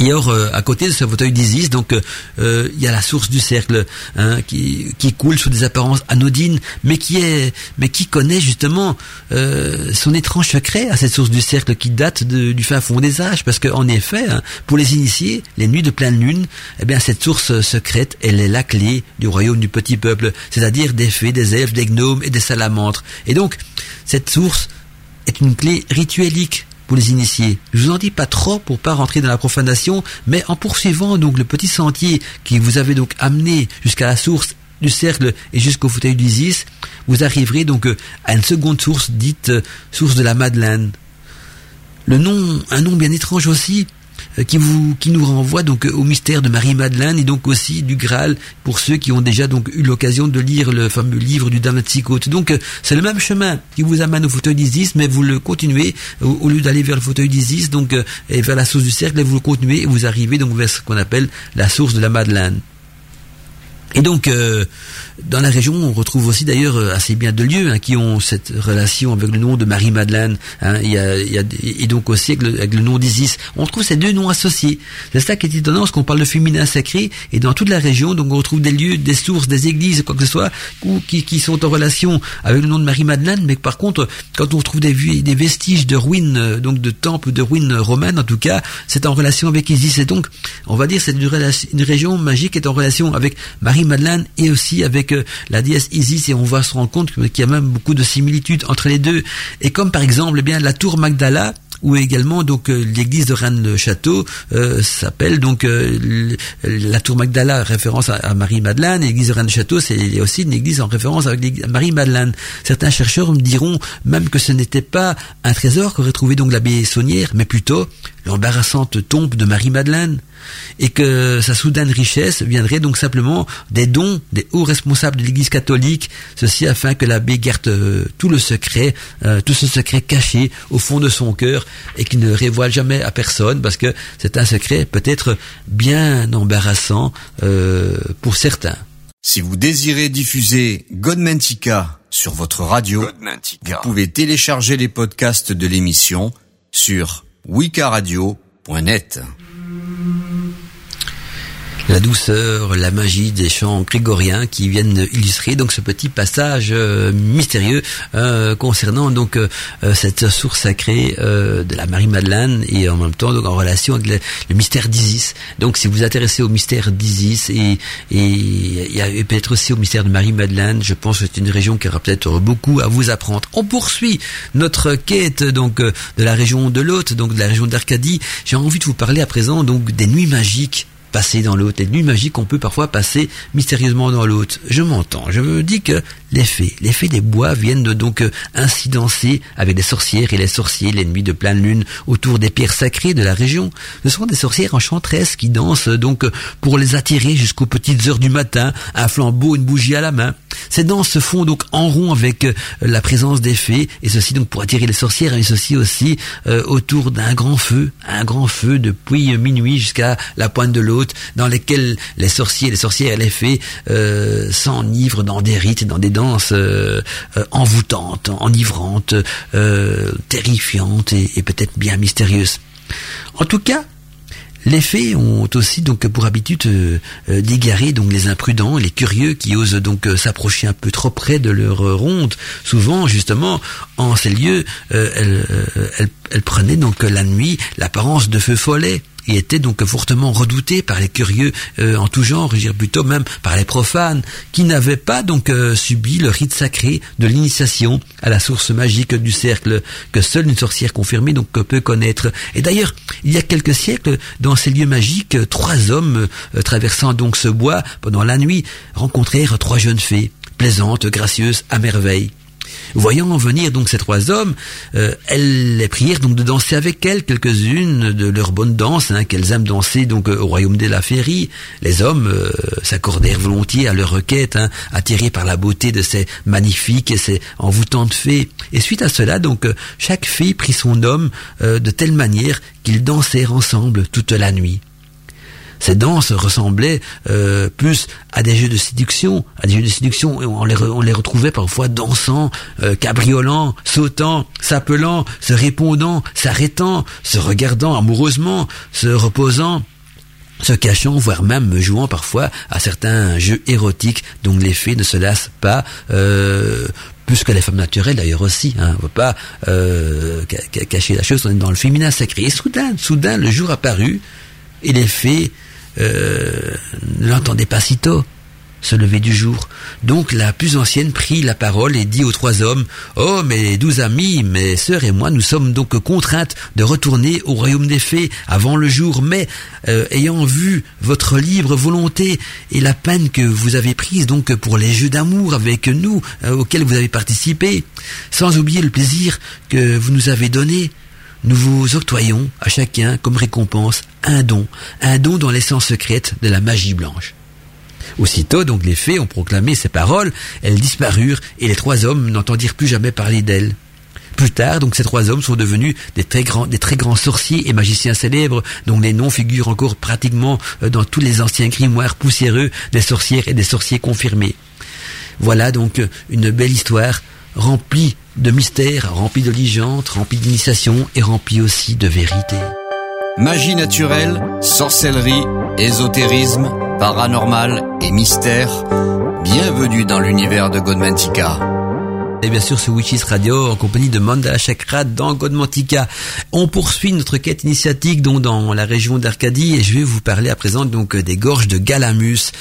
Et or, euh, à côté de ce fauteuil d'Isis, donc euh, il y a la source du cercle hein, qui, qui, coule sous des apparences anodines, mais qui est, mais qui connaît justement euh, son étrange secret à cette source du cercle qui date du fin fond des âges, parce qu'en effet, hein, pour les initiés, les nuits de pleine lune, eh bien cette source secrète, elle est la clé du royaume du petit peuple, c'est-à-dire des fées, des elfes, des gnomes et des salamandres. Et donc cette source est une clé rituelique pour les initiés. Je vous en dis pas trop pour pas rentrer dans la profanation, mais en poursuivant donc le petit sentier qui vous avait donc amené jusqu'à la source du cercle et jusqu'au fauteuil d'Isis, vous arriverez donc à une seconde source dite euh, source de la Madeleine. le nom, un nom bien étrange aussi, qui vous qui nous renvoie donc au mystère de Marie Madeleine et donc aussi du Graal pour ceux qui ont déjà donc eu l'occasion de lire le fameux livre du Damatsicote. Donc euh, c'est le même chemin qui vous amène au fauteuil d'Isis, mais vous le continuez au, lieu d'aller vers le fauteuil d'Isis, donc euh, et vers la source du cercle, et vous le continuez et vous arrivez donc vers ce qu'on appelle la source de la Madeleine. Et donc, dans la région, on retrouve aussi d'ailleurs euh, assez bien de lieux hein, qui ont cette relation avec le nom de Marie-Madeleine. Hein. il, y a, y a, et donc aussi avec le, nom d'Isis. On trouve ces deux noms associés. C'est ça qui est étonnant, parce qu'on parle de féminin sacré, et dans toute la région, donc on retrouve des lieux, des sources, des églises, quoi que ce soit, qui, qui sont en relation avec le nom de Marie-Madeleine, mais par contre, quand on retrouve des, des vestiges de ruines, euh, donc de temples, de ruines romaines en tout cas, c'est en relation avec Isis. Et donc, on va dire, c'est une, une région magique qui est en relation avec Marie-Madeleine et aussi avec la déesse Isis et on va se rendre compte qu'il y a même beaucoup de similitudes entre les deux. Et comme par exemple, eh bien la tour Magdala où également donc euh, l'église de Rennes-le-Château euh, s'appelle donc euh, la tour Magdala référence à, Marie-Madeleine et l'église de Rennes-le-Château c'est aussi une église en référence avec Marie-Madeleine. Certains chercheurs me diront même que ce n'était pas un trésor qu'aurait trouvé donc l'abbé Saunière mais plutôt l'embarrassante tombe de Marie-Madeleine et que sa soudaine richesse viendrait donc simplement des dons des hauts responsables de l'Église catholique, ceci afin que l'abbé garde euh, tout le secret, euh, tout ce secret caché au fond de son cœur et qu'il ne révoile jamais à personne parce que c'est un secret peut-être bien embarrassant euh, pour certains. Si vous désirez diffuser Godmantica sur votre radio, vous pouvez télécharger les podcasts de l'émission sur wikaradio.net la douceur, la magie des chants grégoriens qui viennent illustrer donc ce petit passage euh, mystérieux euh, concernant donc euh, cette source sacrée de la Marie Madeleine et en même temps donc en relation avec le, mystère d'Isis. Donc si vous vous intéressez au mystère d'Isis et et, peut-être aussi au mystère de Marie Madeleine, je pense que c'est une région qui aura peut-être beaucoup à vous apprendre. On poursuit notre quête donc de la région de l'Hôte, donc de la région d'Arcadie. J'ai envie de vous parler à présent donc des nuits magiques passer dans l'autre, les nuits magiques qu'on peut parfois passer mystérieusement dans l'autre. Je m'entends, je me dis que les fées, les fées des bois viennent de donc euh, ainsi danser avec les sorcières et les sorciers les nuits de pleine lune autour des pierres sacrées de la région. Ce sont des sorcières enchanteresses qui dansent donc pour les attirer jusqu'aux petites heures du matin, un flambeau, une bougie à la main. Ces danses se font donc en rond avec euh, la présence des fées, et ceci donc pour attirer les sorcières, et ceci aussi euh, autour d'un grand feu, un grand feu depuis minuit jusqu'à la pointe de l'autre, dans lesquels les sorciers, les sorcières et les fées euh, s'enivrent dans des rites, dans des danses euh, envoûtantes, enivrantes, terrifiantes et peut-être bien mystérieuses. En tout cas, les fées ont aussi donc pour habitude euh, euh, d'égarer donc les imprudents, les curieux qui osent donc euh, s'approcher un peu trop près de leur ronde. Souvent, justement, en ces lieux, elles, elles, prenaient donc la nuit l'apparence de feux follets et était donc fortement redouté par les curieux euh, en tout genre, je dirais plutôt même par les profanes, qui n'avaient pas donc euh, subi le rite sacré de l'initiation à la source magique du cercle que seule une sorcière confirmée donc peut connaître. Et d'ailleurs, il y a quelques siècles, dans ces lieux magiques, trois hommes euh, traversant donc ce bois pendant la nuit rencontrèrent trois jeunes fées, plaisantes, gracieuses, à merveille. Voyant venir donc ces trois hommes, euh, elles les prièrent donc de danser avec elles quelques-unes de leurs bonnes danses hein, qu'elles aiment danser donc euh, au royaume de la féerie. Les hommes euh, s'accordèrent volontiers à leur requête, hein, attirés par la beauté de ces magnifiques et ces envoûtantes fées. Et suite à cela, donc chaque fille prit son homme de telle manière qu'ils dansèrent ensemble toute la nuit. Ces danses ressemblaient euh, plus à des jeux de séduction, à des jeux de séduction. On les, on les retrouvait parfois dansant, euh, cabriolant, sautant, s'appelant, se répondant, s'arrêtant, se regardant amoureusement, se reposant se cachant, voire même jouant parfois à certains jeux érotiques dont les fées ne se lassent pas, euh, plus que les femmes naturelles d'ailleurs aussi. Hein, on ne peut pas euh, cacher la chose, on est dans le féminin sacré. Et soudain, soudain, le jour apparut, et les fées ne l'entendait pas sitôt se lever du jour. Donc la plus ancienne prit la parole et dit aux trois hommes Oh, mes douze amis, mes sœurs et moi, nous sommes donc contraintes de retourner au royaume des fées avant le jour, mais euh, ayant vu votre libre volonté et la peine que vous avez prise donc pour les jeux d'amour avec nous euh, auxquels vous avez participé, sans oublier le plaisir que vous nous avez donné, nous vous octroyons à chacun comme récompense un don, un don dans l'essence secrète de la magie blanche. Aussitôt, donc, les fées ont proclamé ces paroles, elles disparurent, et les trois hommes n'entendirent plus jamais parler d'elles. Plus tard, donc, ces trois hommes sont devenus des très grands, des très grands sorciers et magiciens célèbres, dont les noms figurent encore pratiquement euh, dans tous les anciens grimoires poussiéreux des sorcières et des sorciers confirmés. Voilà donc une belle histoire remplie de mystères, remplie de légendes, remplie d'initiations et remplie aussi de vérité. Magie naturelle, sorcellerie, ésotérisme, paranormal et mystère. Bienvenue dans l'univers de Godmantica. Et bien sûr, ce Witches Radio en compagnie de Mandala Chakra dans Godmantica. On poursuit notre quête initiatique donc dans la région d'Arcadie et je vais vous parler à présent donc des gorges de Galamus.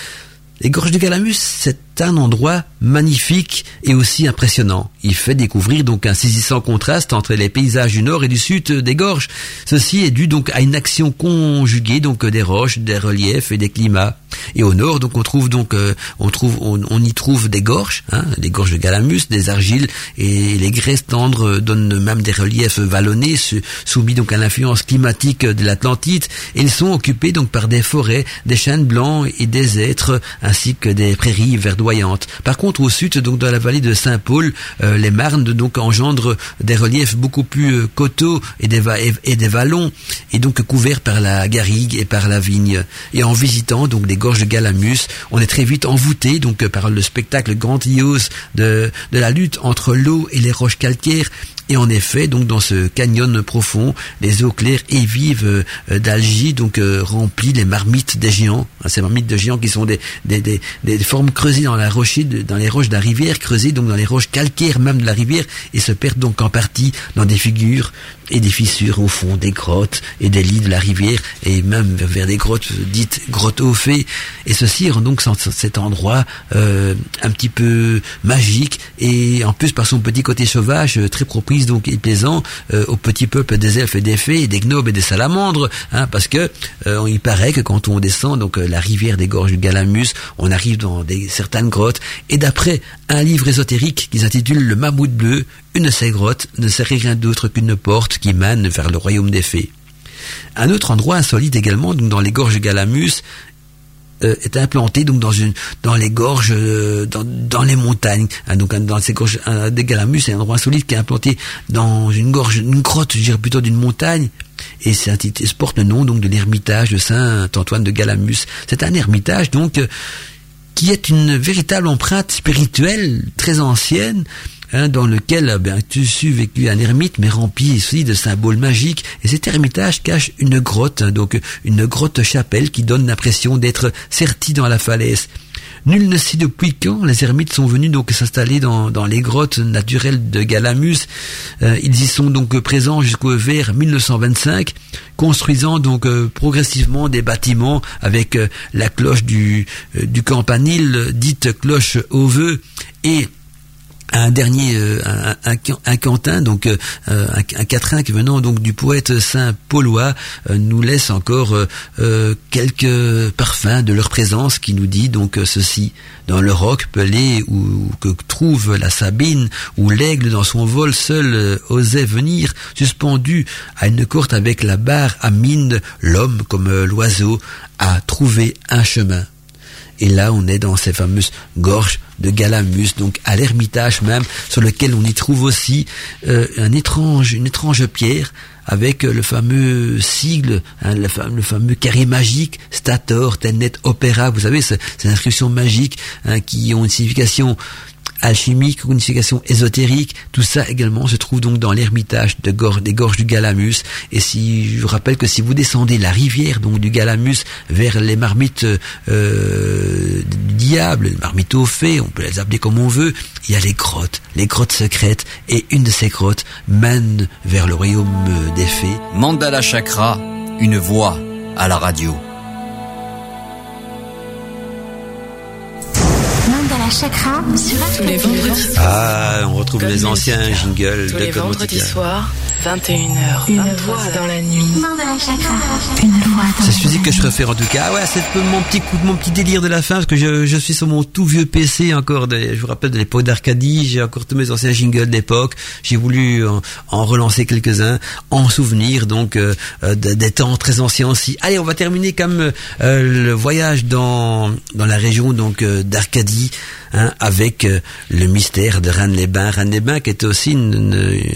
Les gorges de Galamus, c'est un endroit magnifique et aussi impressionnant. Il fait découvrir donc un saisissant contraste entre les paysages du nord et du sud des gorges. Ceci est dû donc à une action conjuguée donc des roches, des reliefs et des climats. Et au nord, donc on trouve donc euh, on trouve on, y trouve des gorges, hein, des gorges de Galamus, des argiles et les graisses tendres donnent même des reliefs vallonnés soumis donc à l'influence climatique de l'Atlantide. Et ils sont occupés donc par des forêts, des chênes blancs et des êtres ainsi que des prairies verdoyantes par contre, au sud, donc dans la vallée de Saint-Paul, euh, les Marnes engendrent des reliefs beaucoup plus euh, coteaux et des, vallons, et donc couverts par la garrigue et par la vigne. Et en visitant donc les gorges de Galamus, on est très vite envoûté par le spectacle grandiose de, la lutte entre l'eau et les roches calcaires et en effet, dans ce canyon profond, les eaux claires et vives euh, d'Algie donc remplissent les marmites des géants. Hein, ces marmites de géants qui sont des, des, des, des formes creusées dans la rocher, dans les roches de la rivière, creusées donc dans les roches calcaires même de la rivière, et se perdent donc en partie dans des figures et des fissures au fond des grottes et des lits de la rivière, et même vers des grottes dites grottes aux fées. Et ceci rend donc cet endroit euh, un petit peu magique et en plus par son petit côté sauvage très propice donc et plaisant euh, au petit peuple des elfes et des fées, des gnobes et des salamandres, hein, parce que euh, il paraît que quand on descend donc euh, la rivière des gorges du Galamus, on arrive dans certaines grottes, et d'après un livre ésotérique qui s'intitule Le Mammouth Bleu, une de ces grottes ne serait rien d'autre qu'une porte qui mène vers le royaume des fées. Un autre endroit insolite également, donc dans les gorges du Galamus, euh, est implanté donc dans les gorges euh, dans, les montagnes. Hein, donc dans ces gorges des Galamus c'est un endroit insolite qui est implanté dans une gorge une grotte je dirais plutôt d'une montagne et c'est porte le nom donc de l'ermitage de Saint Antoine de Galamus c'est un ermitage donc euh, qui est une véritable empreinte spirituelle très ancienne Hein, dans lequel eh bien, tu suis vécu un ermite, mais rempli aussi de symboles magiques. Et cet ermitage cache une grotte, hein, donc une grotte chapelle qui donne l'impression d'être sertie dans la falaise. Nul ne sait depuis quand les ermites sont venus donc s'installer dans, les grottes naturelles de Galamus. Euh, ils y sont donc présents jusqu'au vers 1925, construisant donc euh, progressivement des bâtiments avec euh, la cloche du, du campanile, dite cloche au vœu, et un dernier euh, un, un, Quentin donc euh, un, un quatrain qui venant donc du poète saint paulois euh, nous laisse encore quelques parfums de leur présence qui nous dit donc ceci. Dans le roc pelé où que trouve la Sabine où l'aigle dans son vol seul osait venir suspendu à une courte avec la barre à mine l'homme comme l'oiseau a trouvé un chemin. Et là, on est dans ces fameuses gorges de Galamus, donc à l'ermitage même, sur lequel on y trouve aussi euh, un étrange, une étrange pierre avec le fameux sigle, hein, le, fameux, carré magique, Stator, Telnet, Opera, vous savez, ces inscriptions magiques hein, qui ont une signification alchimique, unification ésotérique, tout ça également se trouve donc dans l'ermitage de des gorges du Galamus. Et si je rappelle que si vous descendez la rivière donc du Galamus vers les marmites euh, du diable, les marmites aux fées, on peut les appeler comme on veut, il y a les grottes, les grottes secrètes, et une de ces grottes mène vers le royaume des fées. Mandala Chakra, une voix à la radio. Chakra sur Tous les vendredis. Ah, on retrouve les anciens jingles Tous de les vendredis soirs, 21h, Une 23 voix dans la nuit. Mandala chakra. Une voix dans C'est ce musique que je préfère en tout cas. Ah ouais, c'est peu mon petit coup, mon petit délire de la fin parce que je, je suis sur mon tout vieux PC encore. De, je vous rappelle de l'époque d'Arcadie. J'ai encore tous mes anciens jingles d'époque. J'ai voulu en, en relancer quelques-uns en souvenir donc euh, euh, de- des temps très anciens aussi. Allez, on va terminer comme euh, le voyage dans dans la région donc euh, d'Arcadie hein, avec euh, le mystère de Rennes-les-Bains. Rennes-les-Bains qui était aussi une-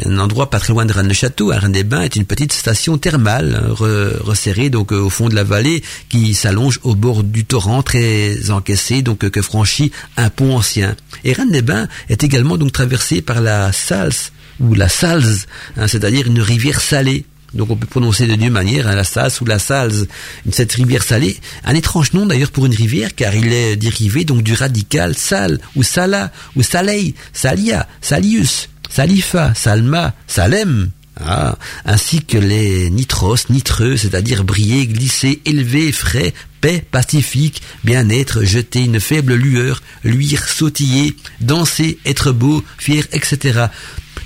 une- un endroit pas loin de Rennes-le-Château. hein. Rennes-les-Bains est une petite station thermale hein, re- resserrée donc euh, au fond de la vallée qui s'allonge au bord du torrent très encaissé donc euh, que franchit un pont ancien. Et Rennes-les-Bains est également donc traversée par la Sals ou la Salze, hein, c'est-à-dire une rivière salée. Donc on peut prononcer de deux manières, hein, la Salse ou la Salze. Cette rivière salée, un étrange nom d'ailleurs pour une rivière, car il est dérivé donc du radical sal ou sala ou salei, salia, salius, salifa, salma, salem. Ah, ainsi que les nitros, nitreux, c'est-à-dire briller, glisser, élever, frais, paix, pacifique, bien-être, jeter une faible lueur, luire, sautiller, danser, être beau, fier, etc.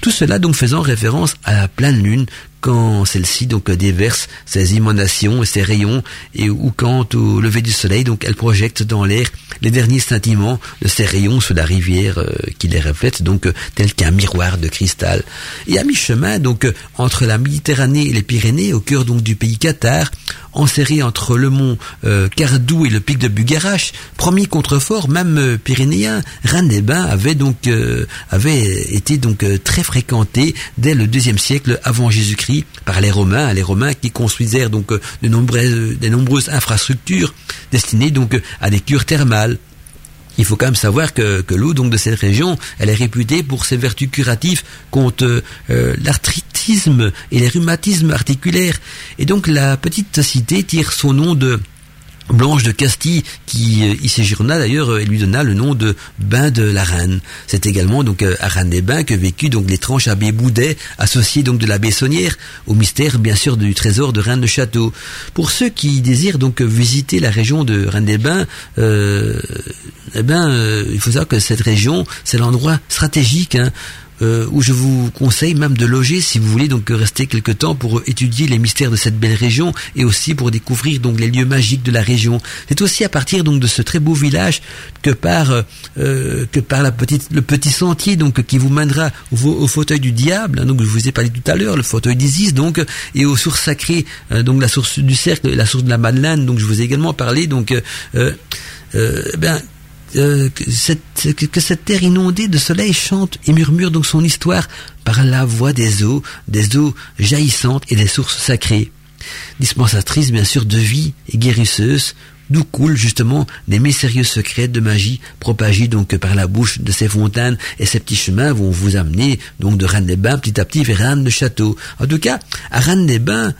Tout cela donc faisant référence à la pleine lune quand celle-ci donc déverse ses émanations et ses rayons et ou quand au lever du soleil donc elle projette dans l'air les derniers scintillements de ses rayons sur la rivière euh, qui les reflète donc euh, tel qu'un miroir de cristal. Et à mi-chemin donc euh, entre la Méditerranée et les Pyrénées au cœur donc du pays Qatar, enserré entre le mont Cardou et le pic de Bugarache, premier contrefort même pyrénéen, Rennes-les-Bains avait donc avait été donc très fréquenté dès le deuxième siècle avant Jésus-Christ par les Romains, les Romains qui construisèrent donc de nombreuses de nombreuses infrastructures destinées donc à des cures thermales. Il faut quand même savoir que, que l'eau donc de cette région, elle est réputée pour ses vertus curatives contre euh, l'arthritisme et les rhumatismes articulaires. Et donc la petite cité tire son nom de Blanche de Castille, qui euh, y séjourna d'ailleurs euh, et lui donna le nom de Bain de la Reine. C'est également donc euh, à Rennes-les-Bains que vécut donc l'étrange abbé Boudet, associé donc de l'abbé Saunière, au mystère bien sûr du trésor de Rennes-le-Château. Pour ceux qui désirent donc visiter la région de Rennes-les-Bains, euh, eh ben, euh, il faut savoir que cette région, c'est l'endroit stratégique hein, euh, où je vous conseille même de loger si vous voulez donc rester quelque temps pour étudier les mystères de cette belle région et aussi pour découvrir donc les lieux magiques de la région. C'est aussi à partir donc de ce très beau village que par euh, euh, que par la petite le petit sentier donc qui vous mènera au, au fauteuil du diable hein, donc je vous ai parlé tout à l'heure le fauteuil d'Isis donc et aux sources sacrées euh, donc la source du cercle la source de la Madeleine donc je vous ai également parlé donc euh, ben euh, que, cette, que, cette terre inondée de soleil chante et murmure donc son histoire par la voix des eaux, des eaux jaillissantes et des sources sacrées. Dispensatrice bien sûr de vie et guérisseuse, d'où coulent justement des mystérieux secrets de magie propagés donc par la bouche de ces fontaines et ces petits chemins vont vous amener donc de Rennes-les-Bains petit à petit vers Rennes-le-Château. En tout cas, à Rennes-les-Bains,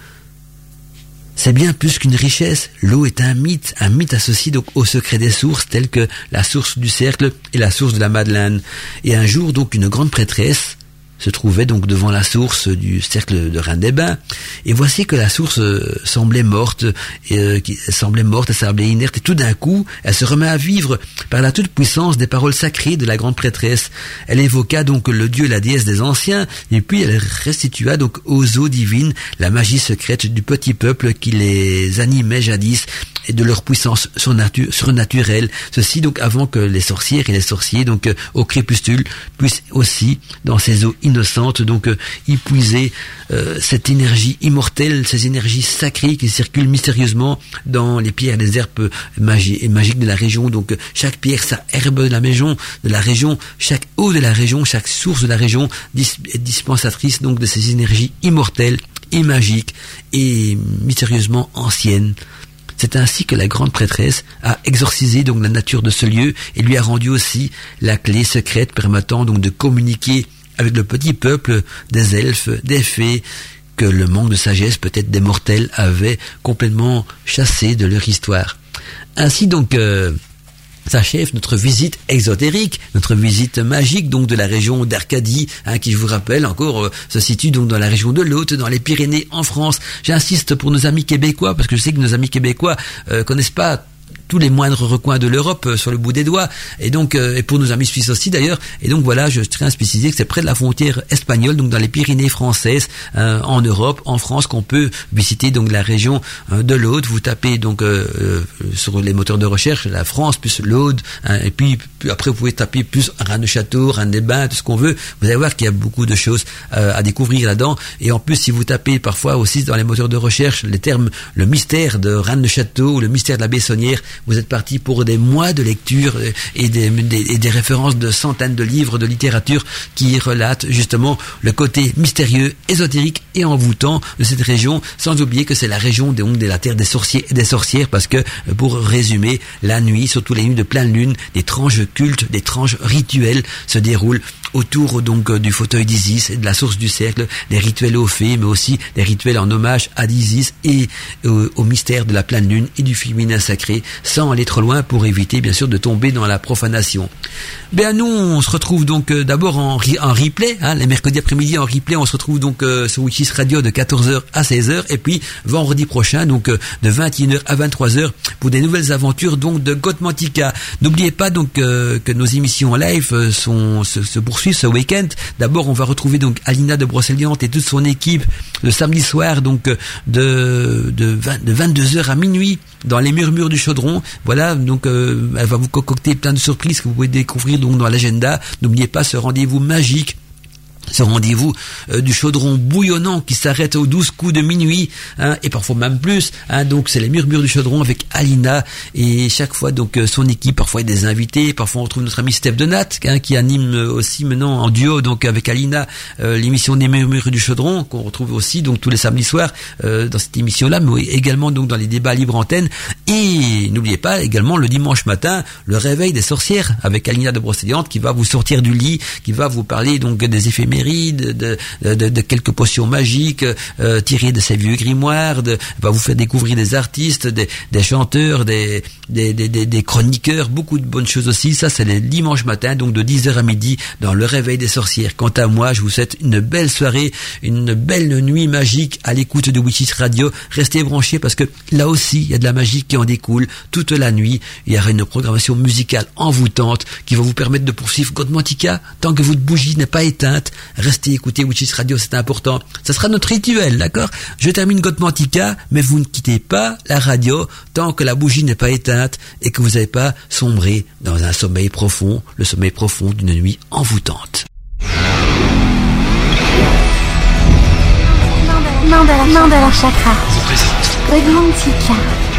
c'est bien plus qu'une richesse. L'eau est un mythe, un mythe associé donc au secret des sources, telles que la source du cercle et la source de la Madeleine. Et un jour, donc, une grande prêtresse se trouvait donc devant la source du cercle de Rennes-des-Bains. Et voici que la source euh, semblait morte, euh, semblait morte, elle semblait inerte, et tout d'un coup, elle se remet à vivre par la toute-puissance des paroles sacrées de la grande prêtresse. Elle évoqua donc le dieu la déesse des anciens, et puis elle restitua donc aux eaux divines la magie secrète du petit peuple qui les animait jadis, et de leur puissance surnatu- surnaturelle. Ceci donc avant que les sorcières et les sorciers, donc euh, au crépuscule, puissent aussi, dans ces eaux innocentes, donc euh, y puiser euh, cette énergie immortelle, ces énergies sacrées qui circulent mystérieusement dans les pierres, les herbes magi- magiques de la région. Donc euh, chaque pierre, sa herbe de la maison, de la région, chaque eau de la région, chaque source de la région est dispensatrice donc de ces énergies immortelles et magiques et mystérieusement anciennes. C'est ainsi que la grande prêtresse a exorcisé donc la nature de ce lieu et lui a rendu aussi la clé secrète permettant donc de communiquer avec le petit peuple des elfes, des fées, que le manque de sagesse peut-être des mortels avait complètement chassé de leur histoire. Ainsi donc euh, s'achève notre visite exotérique, notre visite magique donc de la région d'Arcadie, hein, qui je vous rappelle encore euh, se situe donc dans la région de l'Aute, dans les Pyrénées en France. J'insiste pour nos amis québécois parce que je sais que nos amis québécois euh, connaissent pas tous les moindres recoins de l'Europe euh, sur le bout des doigts. Et donc, euh, et pour nos amis suisses aussi d'ailleurs. Et donc voilà, je tiens à spécifier que c'est près de la frontière espagnole, donc dans les Pyrénées françaises, en Europe, en France, qu'on peut visiter donc la région de l'Aude. Vous tapez donc sur les moteurs de recherche la France plus l'Aude, hein, et puis, après vous pouvez taper plus Rennes de Château, Rennes des Bains, tout ce qu'on veut. Vous allez voir qu'il y a beaucoup de choses à découvrir là-dedans. Et en plus, si vous tapez parfois aussi dans les moteurs de recherche les termes le mystère de Rennes de Château ou le mystère de la Bessonnière, vous êtes parti pour des mois de lecture et des, des, références de centaines de livres de littérature qui relatent justement le côté mystérieux, ésotérique et envoûtant de cette région, sans oublier que c'est la région de, de la terre des sorciers et des sorcières, parce que, pour résumer, la nuit, surtout les nuits de pleine lune, d'étranges cultes, d'étranges rituels se déroulent autour donc du fauteuil d'Isis de la source du cercle, des rituels aux fées, mais aussi des rituels en hommage à d'Isis et euh, au mystère de la pleine lune et du féminin sacré, sans aller trop loin pour éviter bien sûr de tomber dans la profanation. Ben nous, on se retrouve donc euh, d'abord en, replay, hein, les mercredis après-midi en replay, on se retrouve donc euh, sur Witches Radio de 14h à 16h, et puis vendredi prochain, donc de 21h à 23h, pour des nouvelles aventures donc de Gotmantica. N'oubliez pas donc que nos émissions en live sont, se, se poursuivent ce week-end. D'abord, on va retrouver donc Alina de Brocéliande et toute son équipe le samedi soir, donc de, de, de 22h à minuit dans les murmures du chaudron. Voilà, donc euh, elle va vous concocter plein de surprises que vous pouvez découvrir donc dans l'agenda. N'oubliez pas ce rendez-vous magique ce rendez-vous euh, du chaudron bouillonnant qui s'arrête aux douze coups de minuit, hein, et parfois même plus. Hein, donc c'est les murmures du chaudron avec Alina et chaque fois donc euh, son équipe. Parfois des invités, parfois on retrouve notre ami Steph Donat hein, qui anime euh, aussi maintenant en duo donc avec Alina l'émission des murmures du chaudron qu'on retrouve aussi donc tous les samedis soirs dans cette émission-là, mais également donc dans les débats libre antenne. Et n'oubliez pas également le dimanche matin le réveil des sorcières avec Alina de Brocéliande qui va vous sortir du lit, qui va vous parler donc des effets de, de, quelques potions magiques euh, tirées de ces vieux grimoires, de, va vous faire découvrir des artistes, des, chanteurs, des, des, chroniqueurs, beaucoup de bonnes choses aussi. Ça, c'est le dimanche matin, donc de 10h à midi, dans le réveil des sorcières. Quant à moi, je vous souhaite une belle soirée, une belle nuit magique à l'écoute de Witches Radio. Restez branchés parce que là aussi, il y a de la magie qui en découle toute la nuit. Il y aura une programmation musicale envoûtante qui va vous permettre de poursuivre Godmantica tant que votre bougie n'est pas éteinte. Restez écouter Witches Radio, c'est important. Ça sera notre rituel, d'accord? Je termine Gotmantica, mais vous ne quittez pas la radio tant que la bougie n'est pas éteinte et que vous n'avez pas sombré dans un sommeil profond, le sommeil profond d'une nuit envoûtante. Mandala Chakra. Godmantica.